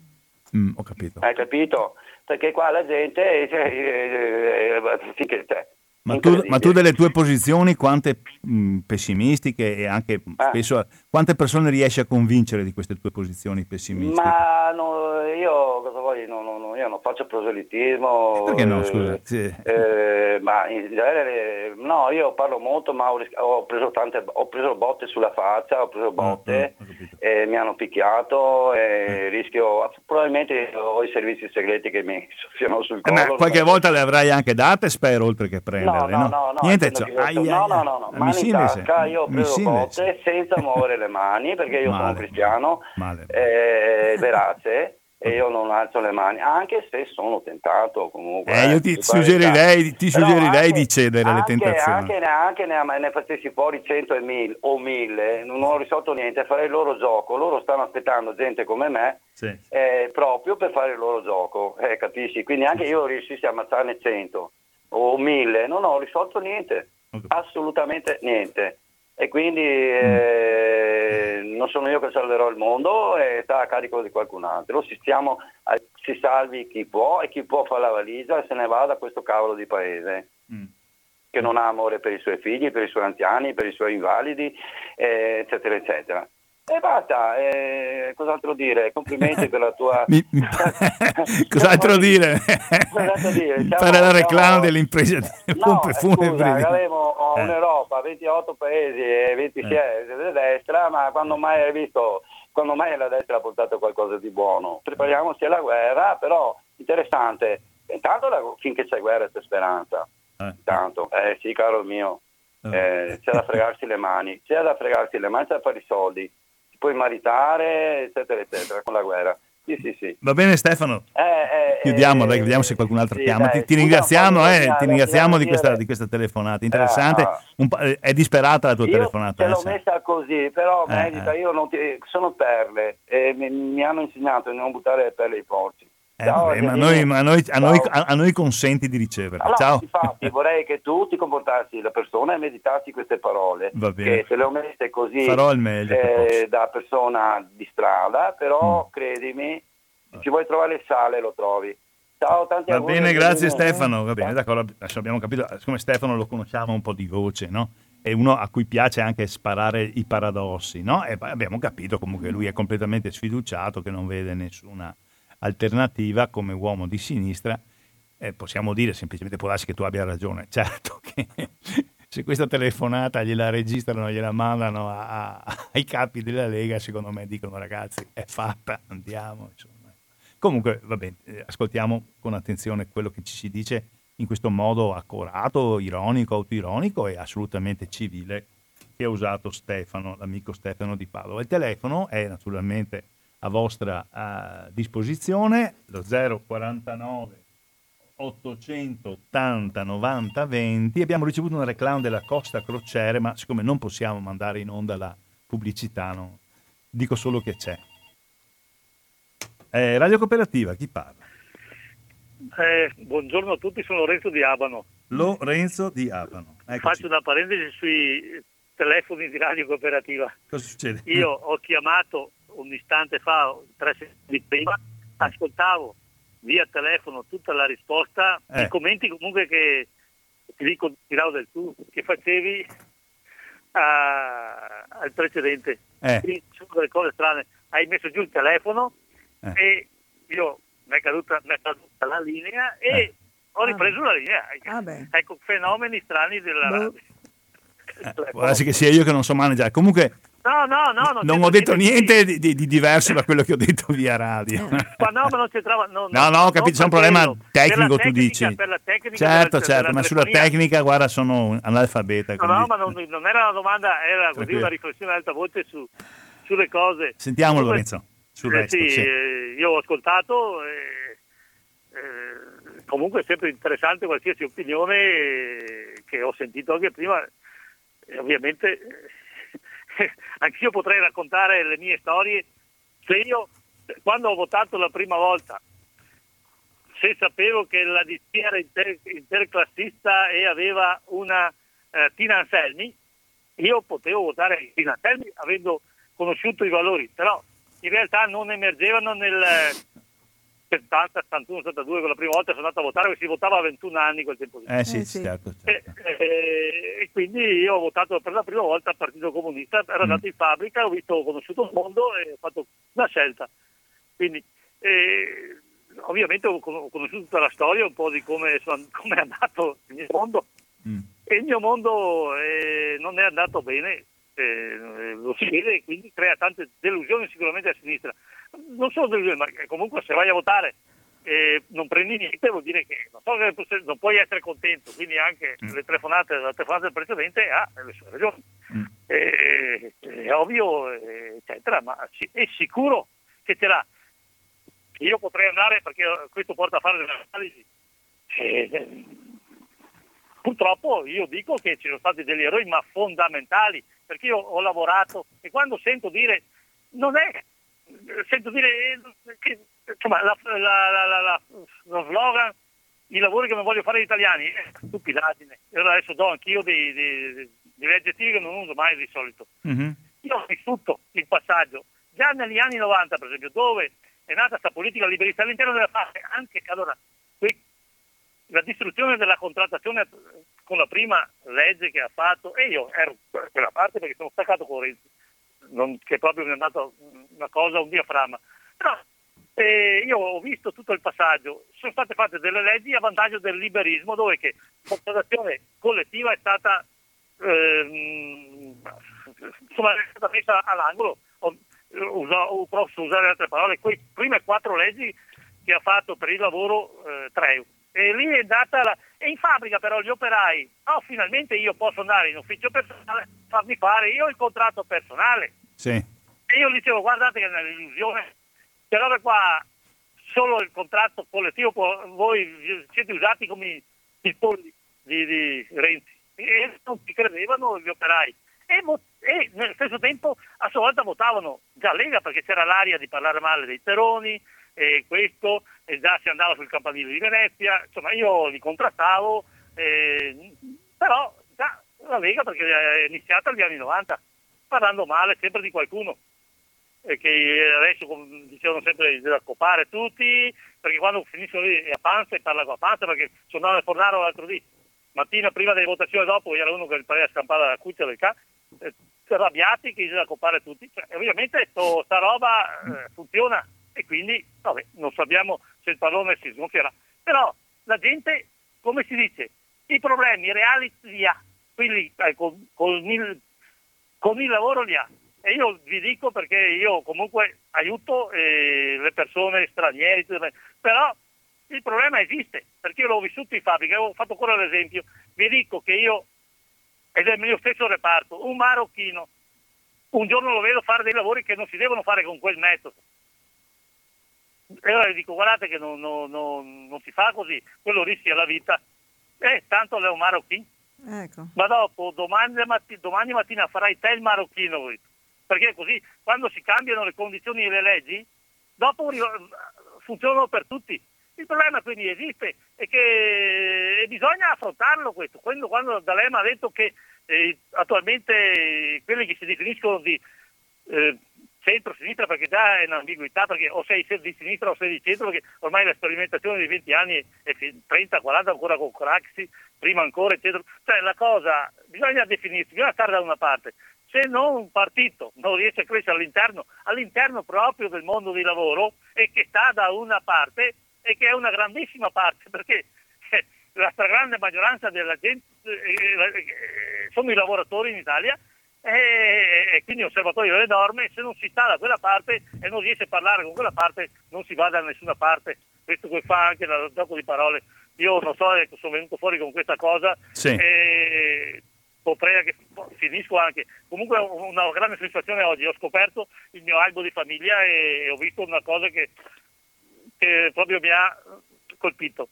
Mm, ho capito. hai capito? perché qua la gente eh, eh, finché- cioè, Ma tu, ma tu delle tue posizioni, quante mh, pessimistiche e anche Ah. spesso, quante persone riesci a convincere di queste tue posizioni pessimistiche? Ma no, io cosa voglio? No, no, no, io non faccio proselitismo. Perché no, eh, scusa? Sì. eh, ma in genere, no, io parlo molto, ma ho, ho preso tante, ho preso botte sulla faccia, ho preso botte, Ah, ho capito. e mi hanno picchiato e rischio, probabilmente ho i servizi segreti che mi soffiano sul Eh, collo. ma qualche volta le avrai anche date, spero, oltre che prenderle, no, no, no, Niente, cioè, ai, no, no, no, no, Mi mani in tasca, io ho preso botte senza muovere le mani perché io sono Male, cristiano, male. eh, verace e io non alzo le mani, anche se sono tentato comunque. Eh, io ti di fare suggerirei- ti suggerirei anche- di cedere alle tentazioni. Anche, neanche ne, ne facessi fuori 100 e 1000 o 1000, non ho risolto niente, farei il loro gioco, loro stanno aspettando gente come me Sì. eh, proprio per fare il loro gioco, eh, capisci? Quindi anche io riuscissi a ammazzarne 100 o 1000, non ho risolto niente, Ok. assolutamente niente. E quindi eh, non sono io che salverò il mondo, e sta a carico di qualcun altro. Si, stiamo, si salvi chi può e chi può fa la valigia e se ne va da questo cavolo di paese Mm. che non ha amore per i suoi figli, per i suoi anziani, per i suoi invalidi, eh, eccetera, eccetera. E basta, eh, cos'altro dire? Complimenti per la tua... Mi- Cos'altro dire? Cos'altro dire? Fare la imprese di No, eh, scusa, avremo Eh. un'Europa, 28 paesi e 26 di destra, ma quando mai hai visto, quando mai la destra ha portato qualcosa di buono? Prepariamoci alla guerra, però interessante, intanto la- finché c'è guerra c'è speranza, Eh. intanto, eh sì caro mio, eh, c'è da fregarsi le mani, c'è da fregarsi le mani, c'è da fare i soldi, puoi maritare, eccetera, eccetera, con la guerra. Sì, sì, sì. Va bene Stefano, Eh, eh, chiudiamo, eh, dai, vediamo se qualcun altro chiama. dai, Ti, ti ringraziamo, voglio eh, ti ringraziamo di questa, di questa telefonata, interessante. Ah. Un eh, è disperata la tua Io telefonata. te l'ho eh, messa così, però Eh, medita, eh. io non ti, sono perle e mi, mi hanno insegnato di non buttare le perle ai porci. Eh, vabbè, ma noi, ma noi- a, noi, a- a noi consenti di riceverla. Allora, Ciao. infatti, vorrei che tu ti comportassi da persona e meditassi queste parole. Va bene. Che te le ho messe così Farò il eh, da persona di strada, però Mm. credimi, se ci vuoi trovare il sale lo trovi. Ciao, tanti Va auguri, bene, grazie Giannini. Stefano. Va bene, d'accordo. Adesso abbiamo capito. Siccome Stefano lo conosciamo un po' di voce, no? È uno a cui piace anche sparare i paradossi, no? E poi abbiamo capito comunque che lui è completamente sfiduciato, che non vede nessuna alternativa come uomo di sinistra. E possiamo dire semplicemente può darsi che tu abbia ragione. Certo che se questa telefonata gliela registrano, gliela mandano a- a- ai capi della Lega, secondo me dicono ragazzi è fatta, andiamo. Insomma. Comunque, va bene, eh, ascoltiamo con attenzione quello che ci si dice in questo modo accorato, ironico, autoironico e assolutamente civile che ha usato Stefano, l'amico Stefano di Padova. Il telefono è naturalmente a vostra eh, disposizione, lo 049 880 90 20. Abbiamo ricevuto una reclama della Costa Crociere, ma siccome non possiamo mandare in onda la pubblicità, no, dico solo che c'è. Eh, Radio Cooperativa, chi parla? Eh, buongiorno a tutti, sono Lorenzo di Abano. Lorenzo di Apano. Eccoci. Faccio una parentesi sui telefoni di radio cooperativa. Cosa succede? Io ho chiamato un istante fa, tre secondi prima, ascoltavo via telefono tutta la risposta, Eh. i commenti comunque che ti dico tiravo del tu, che facevi a- al precedente. Eh. Quindi sono delle cose strane. Hai messo giù il telefono Eh. e io mi è caduta, mi è caduta la linea e Eh. ho ripreso la linea. Ah, ecco, fenomeni strani della Boh. radio. Eh, può darsi che sia io che non so maneggiare. Comunque No, no, no. non c'entra ho detto niente di- di, di- di diverso da quello che ho detto via radio. Ma no, ma non c'entrava. No, No, no, ho capito, c'è un problema quello. tecnico, tu dici. Per la tecnica Certo, della- certo, della ma sulla tecnica, guarda, sono un analfabeta. No, quindi- no, ma non, non era una domanda, era così Tranquillo. una riflessione ad alta voce su, sulle cose. Sentiamo, Comunque, Lorenzo. Eh, sì, sì. Eh, io ho ascoltato, eh, eh, comunque è sempre interessante qualsiasi opinione eh, che ho sentito anche prima, ovviamente anch'io potrei raccontare le mie storie se io quando ho votato la prima volta se sapevo che la DC era inter- interclassista e aveva una eh, Tina Anselmi, io potevo votare Tina Anselmi avendo conosciuto i valori, però in realtà non emergevano nel 70, 71, 72, con la prima volta sono andato a votare, perché si votava a 21 anni quel tempo lì. Eh sì, eh, sì. Certo, certo. E, e, e, quindi io ho votato per la prima volta al Partito Comunista, ero mm. andato in fabbrica, ho visto, ho conosciuto il mondo e ho fatto una scelta. Quindi, eh, ovviamente ho, conosciuto tutta la storia, un po' di come, sono, come è andato il mio mondo. Mm. E il mio mondo eh, non è andato bene, eh, lo si vede e quindi crea tante delusioni sicuramente a sinistra. Non solo delusioni, ma comunque se vai a votare e non prendi niente vuol dire che non, so, non puoi essere contento, quindi anche mm. le telefonate, la telefonata precedente ha le sue ragioni. Mm. Eh, è ovvio, eccetera, ma è sicuro che ce l'ha. Io potrei andare perché questo porta a fare delle analisi. Eh, purtroppo io dico che ci sono stati degli errori ma fondamentali perché io ho lavorato e quando sento dire non è sento dire che insomma la, la, la, lo slogan i lavori che non voglio fare gli italiani è stupidaggine adesso do anch'io dei, dei, dei aggettivi che non uso mai di solito. Mm-hmm. io ho vissuto il passaggio già negli anni 90 per esempio dove è nata questa politica liberista all'interno della fase anche allora la distruzione della contrattazione con la prima legge che ha fatto, e io ero da quella parte perché sono staccato con Renzi, non, che proprio mi è andata una cosa, un diaframma. Però eh, io ho visto tutto il passaggio, sono state fatte delle leggi a vantaggio del liberismo dove che la contrattazione collettiva è stata, eh, insomma, è stata messa all'angolo, o, uso, posso usare altre parole, quelle prime quattro leggi che ha fatto per il lavoro eh, Treu e lì è data la... E in fabbrica però gli operai, oh finalmente io posso andare in ufficio personale, farmi fare io il contratto personale. Sì. E io dicevo guardate che è un'illusione, che roba qua solo il contratto collettivo, può, voi siete usati come i polli di, di Renzi. E non ci credevano gli operai. E, e, nello stesso tempo a sua volta votavano già Lega perché c'era l'aria di parlare male dei Teroni, e questo e già si andava sul campanile di Venezia, insomma io li contrastavo, eh, però già la Lega perché è iniziata negli anni 90, parlando male sempre di qualcuno, e che adesso dicevano sempre di raccopare tutti, perché quando finiscono lì a panza e parla con la panza, perché sono andato a Fornaro l'altro dì, mattina prima delle votazioni dopo, era uno che pareva scampare la cuccia del ca, eh, arrabbiati che bisogna raccopare tutti, cioè, ovviamente sta roba eh, funziona. E quindi vabbè, non sappiamo se il pallone si sgonfierà. Però la gente, come si dice, i problemi reali li ha, quindi eh, con, con, il, con, il, lavoro li ha. E io vi dico perché io comunque aiuto eh, le persone straniere, però il problema esiste, perché io l'ho vissuto in fabbrica, ho fatto ancora l'esempio, vi dico che io, ed è il mio stesso reparto, un marocchino, un giorno lo vedo fare dei lavori che non si devono fare con quel metodo e allora gli dico guardate che non, non, non, non, si fa così, quello rischia la vita. Eh, tanto è un marocchino. Ecco. Ma dopo, domani, matti, domani, mattina farai te il marocchino, perché così quando si cambiano le condizioni delle leggi, dopo funzionano per tutti. Il problema quindi esiste e che e bisogna affrontarlo questo. Quando, quando D'Alema ha detto che eh, attualmente quelli che si definiscono di eh, centro-sinistra perché già è un'ambiguità perché o sei di sinistra o sei di centro perché ormai la sperimentazione di 20 anni è 30-40 ancora con Craxi, prima ancora eccetera. Cioè la cosa, bisogna definirsi, bisogna stare da una parte. Se non un partito non riesce a crescere all'interno, all'interno proprio del mondo del lavoro e che sta da una parte e che è una grandissima parte perché eh, la stragrande maggioranza della gente eh, eh, sono i lavoratori in Italia e, quindi osservatorio delle norme, se non si sta da quella parte e non riesce a parlare con quella parte non si va da nessuna parte, questo che fa anche dal gioco di parole. Io non so, ecco, sono venuto fuori con questa cosa, sì. e prega che finisco anche. Comunque una grande soddisfazione oggi, ho scoperto il mio albo di famiglia e ho visto una cosa che, che proprio mi ha colpito,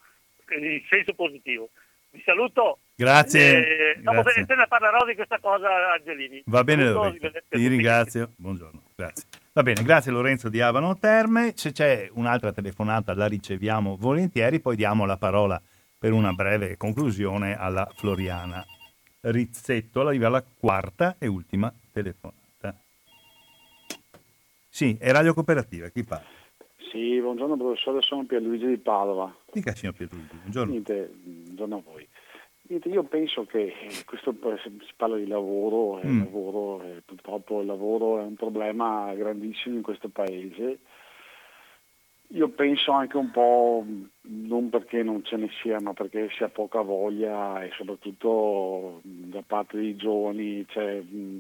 in senso positivo. Vi saluto. Grazie. Eh, dopo grazie. ne parlerò di questa cosa Angelini. Va bene Lorenzo, ti ringrazio. Buongiorno, grazie. Va bene, grazie Lorenzo di Avano Terme. Se c'è un'altra telefonata la riceviamo volentieri, poi diamo la parola per una breve conclusione alla Floriana. Rizzetto, arriva la quarta e ultima telefonata. Sì, è Radio Cooperativa, chi parla? Sì, buongiorno professore, sono Pierluigi di Padova. Dica signor Pierluigi, buongiorno. Niente, buongiorno a voi. Niente, io penso che eh, questo si parla di lavoro, Mm. mm. lavoro eh, purtroppo il lavoro è un problema grandissimo in questo paese. Io penso anche un po', non perché non ce ne sia, ma perché si ha poca voglia e soprattutto mh, da parte dei giovani c'è mh,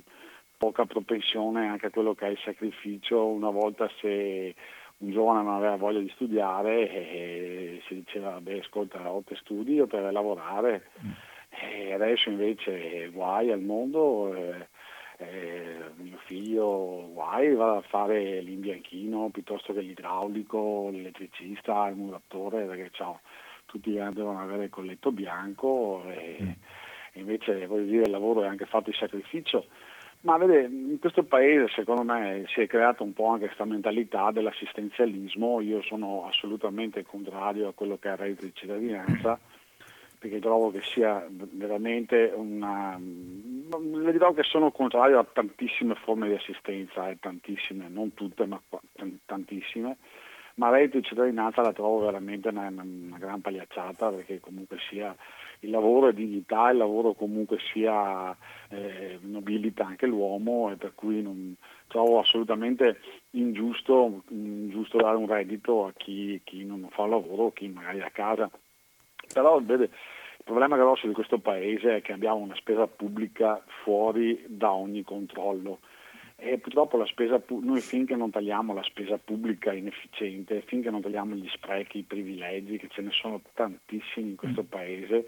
poca propensione anche a quello che è il sacrificio. Una volta se un giovane non aveva voglia di studiare eh, si diceva, beh ascolta, o te studi o te vai a lavorare. E adesso invece guai al mondo. eh, eh, mio figlio guai va a fare l'imbianchino piuttosto che l'idraulico, l'elettricista, il muratore, perché ciao, tutti devono avere il colletto bianco e, e invece voglio dire il lavoro è anche fatto di sacrificio. Ma vede, in questo paese secondo me si è creata un po' anche questa mentalità dell'assistenzialismo, io sono assolutamente contrario a quello che è il reddito di cittadinanza perché trovo che sia veramente una... Le dirò che sono contrario a tantissime forme di assistenza, eh, tantissime, non tutte, ma tantissime, ma il reddito di cittadinanza la trovo veramente una- una gran pagliacciata perché comunque sia il lavoro è dignità, il lavoro comunque sia eh, nobilita anche l'uomo e per cui non, trovo assolutamente ingiusto, ingiusto dare un reddito a chi, chi non fa lavoro o chi magari è a casa. Però vede, il problema grosso di questo paese è che abbiamo una spesa pubblica fuori da ogni controllo e purtroppo la spesa noi finché non tagliamo la spesa pubblica inefficiente, finché non tagliamo gli sprechi, i privilegi, che ce ne sono tantissimi in questo paese,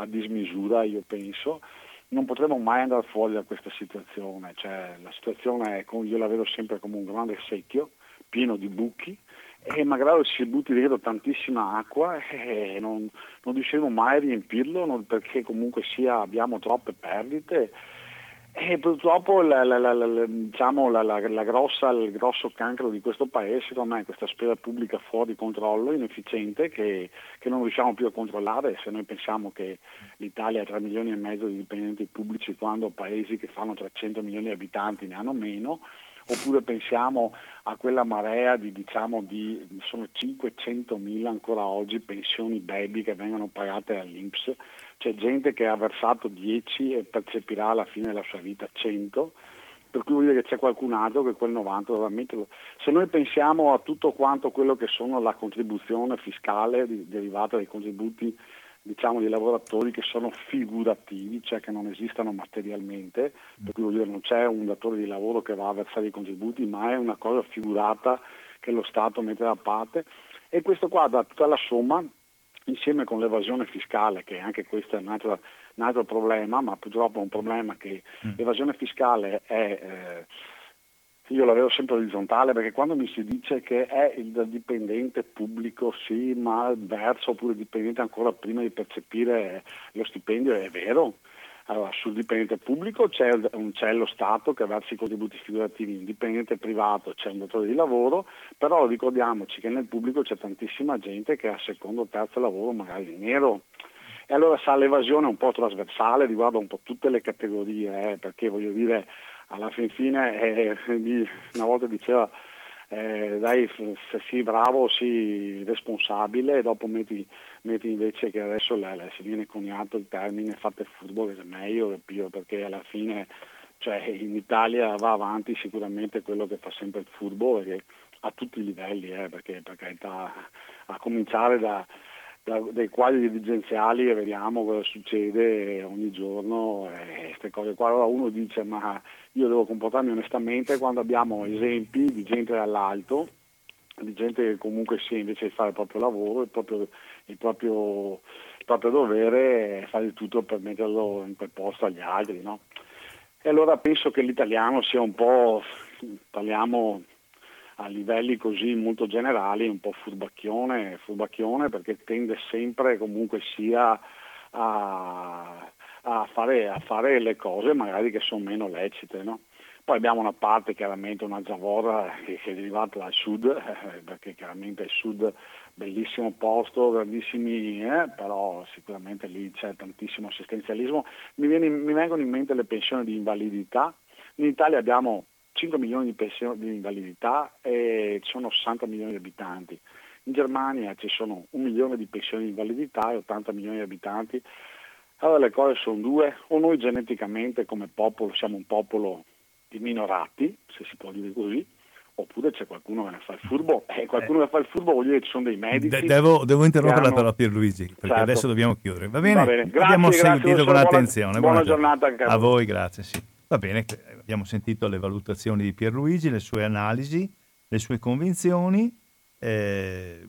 a dismisura io penso, non potremo mai andare fuori da questa situazione. Cioè, la situazione è, io la vedo sempre come un grande secchio, pieno di buchi, e magari si butti dentro tantissima acqua e non, non riusciremo mai a riempirlo non- perché comunque sia abbiamo troppe perdite e purtroppo la, la- la- diciamo, grossa- il grosso cancro di questo paese secondo me è questa spesa pubblica fuori controllo, inefficiente, che, che non riusciamo più a controllare. Se noi pensiamo che l'Italia ha 3 milioni e mezzo di dipendenti pubblici quando paesi che fanno 300 milioni di abitanti ne hanno meno, oppure pensiamo a quella marea di, diciamo, di sono 500 mila ancora oggi pensioni baby che vengono pagate all'Inps, c'è gente che ha versato 10 e percepirà alla fine della sua vita 100, per cui vuol dire che c'è qualcun altro che quel 90 dovrà metterlo. Se noi pensiamo a tutto quanto quello che sono la contribuzione fiscale derivata dai contributi diciamo, di lavoratori che sono figurativi, cioè che non esistono materialmente, per cui vuol dire non c'è un datore di lavoro che va a versare i contributi, ma è una cosa figurata che lo Stato mette da parte e questo qua dà tutta la somma insieme con l'evasione fiscale, che anche questo è un altro, un altro problema, ma purtroppo è un problema che l'evasione fiscale è, eh, io la vedo sempre orizzontale, perché quando mi si dice che è il dipendente pubblico, sì, ma verso oppure dipendente ancora prima di percepire lo stipendio, è vero. Allora, sul dipendente pubblico c'è, c'è lo Stato che versa i contributi figurativi, il dipendente privato c'è un datore di lavoro, però ricordiamoci che nel pubblico c'è tantissima gente che ha secondo o terzo lavoro magari in nero. E allora sa l'evasione è un po' trasversale, riguarda un po' tutte le categorie, eh, perché voglio dire, alla fin fine eh, una volta diceva eh, dai se sii bravo sii responsabile e dopo metti, metti invece che adesso la- la- si viene coniato il termine fate furbo che è meglio perché alla fine cioè, in Italia va avanti sicuramente quello che fa sempre il furbo perché a tutti i livelli eh, perché per carità a cominciare da, da- dai quadri dirigenziali e vediamo cosa succede ogni giorno e queste cose qua. Allora uno dice ma io devo comportarmi onestamente quando abbiamo esempi di gente dall'alto, di gente che comunque sia invece di fare il proprio lavoro, il proprio, il proprio, il proprio dovere fa di tutto per metterlo in quel posto agli altri, no? E allora penso che l'italiano sia un po', parliamo a livelli così molto generali, un po' furbacchione, furbacchione perché tende sempre comunque sia a, a, fare, a fare, le cose magari che sono meno lecite. No? Poi abbiamo una parte chiaramente, una zavorra che, che è derivata dal sud, eh, perché chiaramente il sud bellissimo posto, grandissimi, eh, però sicuramente lì c'è tantissimo assistenzialismo. Mi, viene, mi, vengono in mente le pensioni di invalidità. In Italia abbiamo 5 milioni di pensioni di invalidità e ci sono 60 milioni di abitanti. In Germania ci sono un milione di pensioni di invalidità e 80 milioni di abitanti. Allora le cose sono due, o noi geneticamente come popolo siamo un popolo di minorati, se si può dire così, oppure c'è qualcuno che ne fa il furbo e qualcuno eh. che fa il furbo vuol dire che ci sono dei medici De- devo, devo, interrompere hanno... la parola Pierluigi perché certo. adesso dobbiamo chiudere va bene? Va bene. Grazie, abbiamo grazie, sentito con attenzione buona, buona giornata anche a voi grazie sì. va bene abbiamo sentito le valutazioni di Pierluigi le sue analisi le sue convinzioni eh,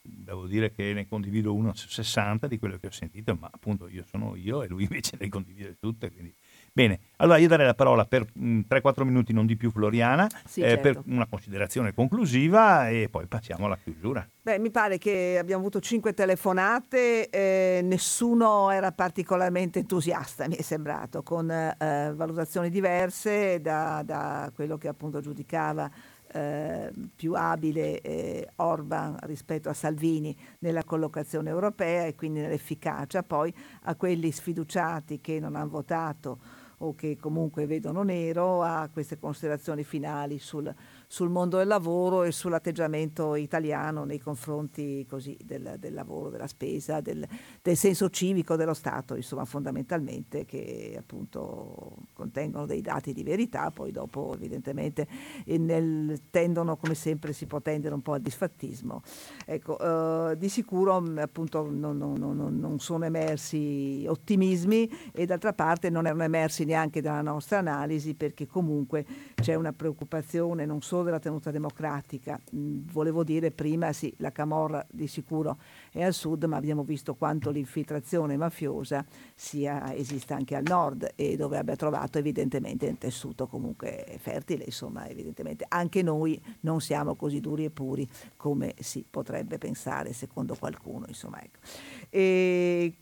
devo dire che ne condivido uno su 60 di quello che ho sentito ma appunto io sono io e lui invece le condivide tutte quindi Bene, allora io darei la parola per 3-4 mm, minuti, non di più Floriana, sì, eh, certo. per una considerazione conclusiva e poi passiamo alla chiusura. Beh, mi pare che abbiamo avuto 5 telefonate, eh, nessuno era particolarmente entusiasta, mi è sembrato, con eh, valutazioni diverse da, da, quello che appunto giudicava eh, più abile eh, Orban rispetto a Salvini nella collocazione europea e quindi nell'efficacia, poi a quelli sfiduciati che non hanno votato o che comunque vedono nero a queste considerazioni finali sul, sul mondo del lavoro e sull'atteggiamento italiano nei confronti così, del, del, lavoro, della spesa, del, del, senso civico dello Stato, insomma fondamentalmente che appunto contengono dei dati di verità, poi dopo evidentemente nel, tendono come sempre si può tendere un po' al disfattismo. Ecco, eh, di sicuro appunto non, non, non, non sono emersi ottimismi e d'altra parte non erano emersi neanche dalla nostra analisi perché comunque c'è una preoccupazione non solo della tenuta democratica, mm, volevo dire prima sì, la Camorra di sicuro è al sud, ma abbiamo visto quanto l'infiltrazione mafiosa sia, esista anche al nord e dove abbia trovato evidentemente un tessuto comunque fertile, insomma evidentemente. Anche noi non siamo così duri e puri come si potrebbe pensare secondo qualcuno, insomma ecco.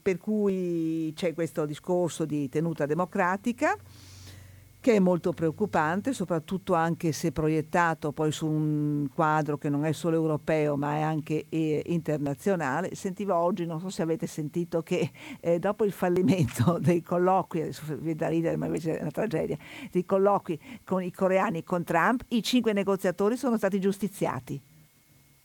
Per cui c'è questo discorso di tenuta democratica che è molto preoccupante, soprattutto anche se proiettato poi su un quadro che non è solo europeo ma è anche eh, internazionale. Sentivo oggi, non so se avete sentito, che eh, dopo il fallimento dei colloqui, adesso vi da ridere ma invece è una tragedia, dei colloqui con i coreani e con Trump, i cinque negoziatori sono stati giustiziati.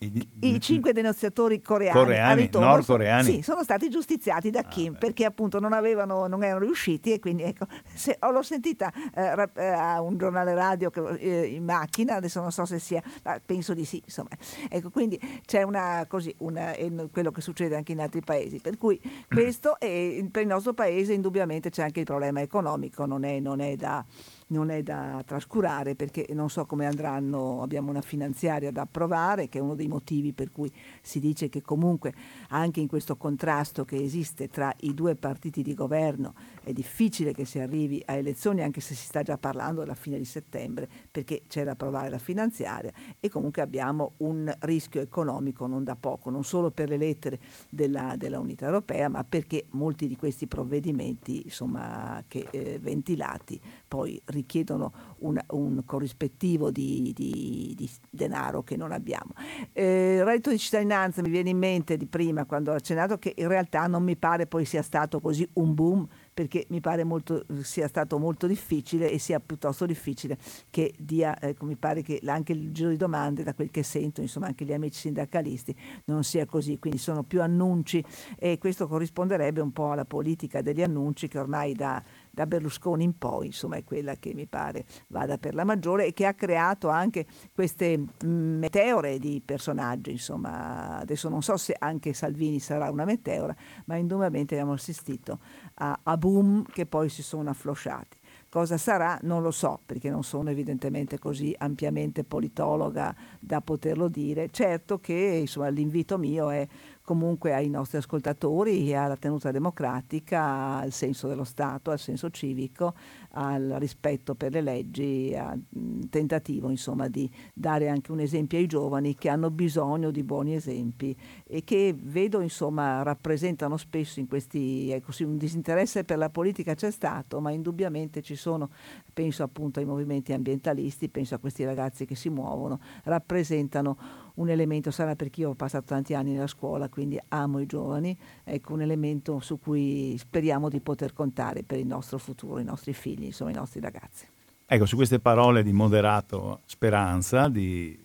I, I cinque denunciatori coreani, coreani ritorno, nordcoreani. sì, sono stati giustiziati da Kim ah, perché appunto non, avevano, non erano riusciti e quindi ecco, se, l'ho sentita eh, eh, a un giornale radio che, eh, in macchina, adesso non so se sia, ma penso di sì, insomma. Ecco, quindi c'è una, così, una, quello che succede anche in altri paesi, per cui questo è, per il nostro paese indubbiamente c'è anche il problema economico, non è, non è da non è da trascurare perché non so come andranno, abbiamo una finanziaria da approvare che è uno dei motivi per cui si dice che comunque anche in questo contrasto che esiste tra i due partiti di governo è difficile che si arrivi a elezioni anche se si sta già parlando della fine di settembre perché c'è da approvare la finanziaria e comunque abbiamo un rischio economico non da poco, non solo per le lettere della, della Unità Europea ma perché molti di questi provvedimenti insomma, che eh, ventilati poi richiedono un, un corrispettivo di, di, di, denaro che non abbiamo. Eh, il reddito di cittadinanza mi viene in mente di prima quando ho accennato che in realtà non mi pare poi sia stato così un boom perché mi pare molto, sia stato molto difficile e sia piuttosto difficile che dia, eh, mi pare che anche il giro di domande, da quel che sento, insomma anche gli amici sindacalisti, non sia così, quindi sono più annunci e questo corrisponderebbe un po' alla politica degli annunci che ormai da da Berlusconi in poi, insomma è quella che mi pare vada per la maggiore e che ha creato anche queste mm, meteore di personaggi, insomma adesso non so se anche Salvini sarà una meteora, ma indubbiamente abbiamo assistito a, a boom che poi si sono afflosciati. Cosa sarà non lo so, perché non sono evidentemente così ampiamente politologa da poterlo dire. Certo che insomma, l'invito mio è comunque ai nostri ascoltatori e alla tenuta democratica, al senso dello Stato, al senso civico, al rispetto per le leggi, al tentativo insomma di dare anche un esempio ai giovani che hanno bisogno di buoni esempi e che vedo insomma rappresentano spesso in questi, ecco sì, un disinteresse per la politica c'è stato, ma indubbiamente ci sono, penso appunto ai movimenti ambientalisti, penso a questi ragazzi che si muovono, rappresentano un elemento, sarà perché io ho passato tanti anni nella scuola, quindi amo i giovani, ecco un elemento su cui speriamo di poter contare per il nostro futuro, i nostri figli, insomma i nostri ragazzi. Ecco, su queste parole di moderato speranza di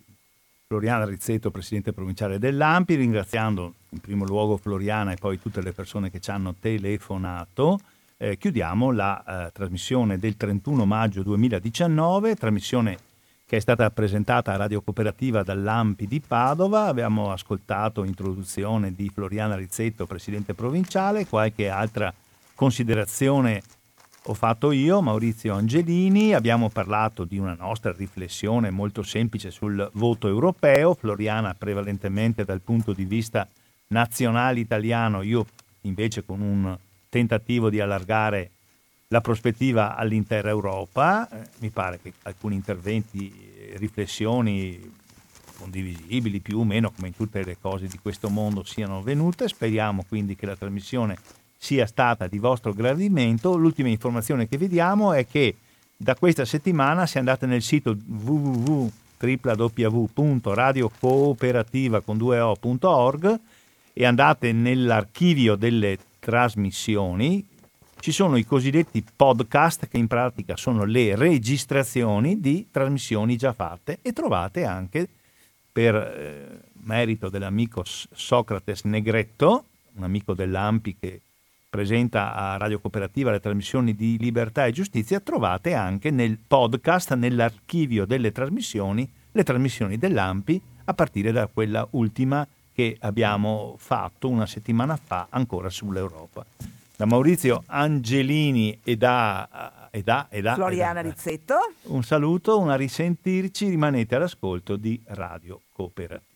Floriana Rizzetto, presidente provinciale dell'Ampi, ringraziando in primo luogo Floriana e poi tutte le persone che ci hanno telefonato, eh, chiudiamo la eh, trasmissione del 31 maggio 2019, trasmissione che è stata presentata a Radio Cooperativa dall'Ampi di Padova. Abbiamo ascoltato l'introduzione di Floriana Rizzetto, presidente provinciale, qualche altra considerazione ho fatto io, Maurizio Angelini, abbiamo parlato di una nostra riflessione molto semplice sul voto europeo, Floriana prevalentemente dal punto di vista nazionale italiano, io invece con un tentativo di allargare la prospettiva all'intera Europa. Eh, mi pare che alcuni interventi e riflessioni condivisibili più o meno come in tutte le cose di questo mondo siano venute. Speriamo quindi che la trasmissione sia stata di vostro gradimento. L'ultima informazione che vi diamo è che da questa settimana se andate nel sito www.radiocooperativa.org e andate nell'archivio delle trasmissioni ci sono i cosiddetti podcast che in pratica sono le registrazioni di trasmissioni già fatte e trovate anche per eh, merito dell'amico Socrates Negretto, un amico dell'Ampi che presenta a Radio Cooperativa le trasmissioni di Libertà e Giustizia, trovate anche nel podcast, nell'archivio delle trasmissioni, le trasmissioni dell'Ampi a partire da quella ultima che abbiamo fatto una settimana fa ancora sull'Europa da Maurizio Angelini e da, e da, e da Floriana e da, Rizzetto. Un saluto, una risentirci, rimanete all'ascolto di Radio Cooperativa.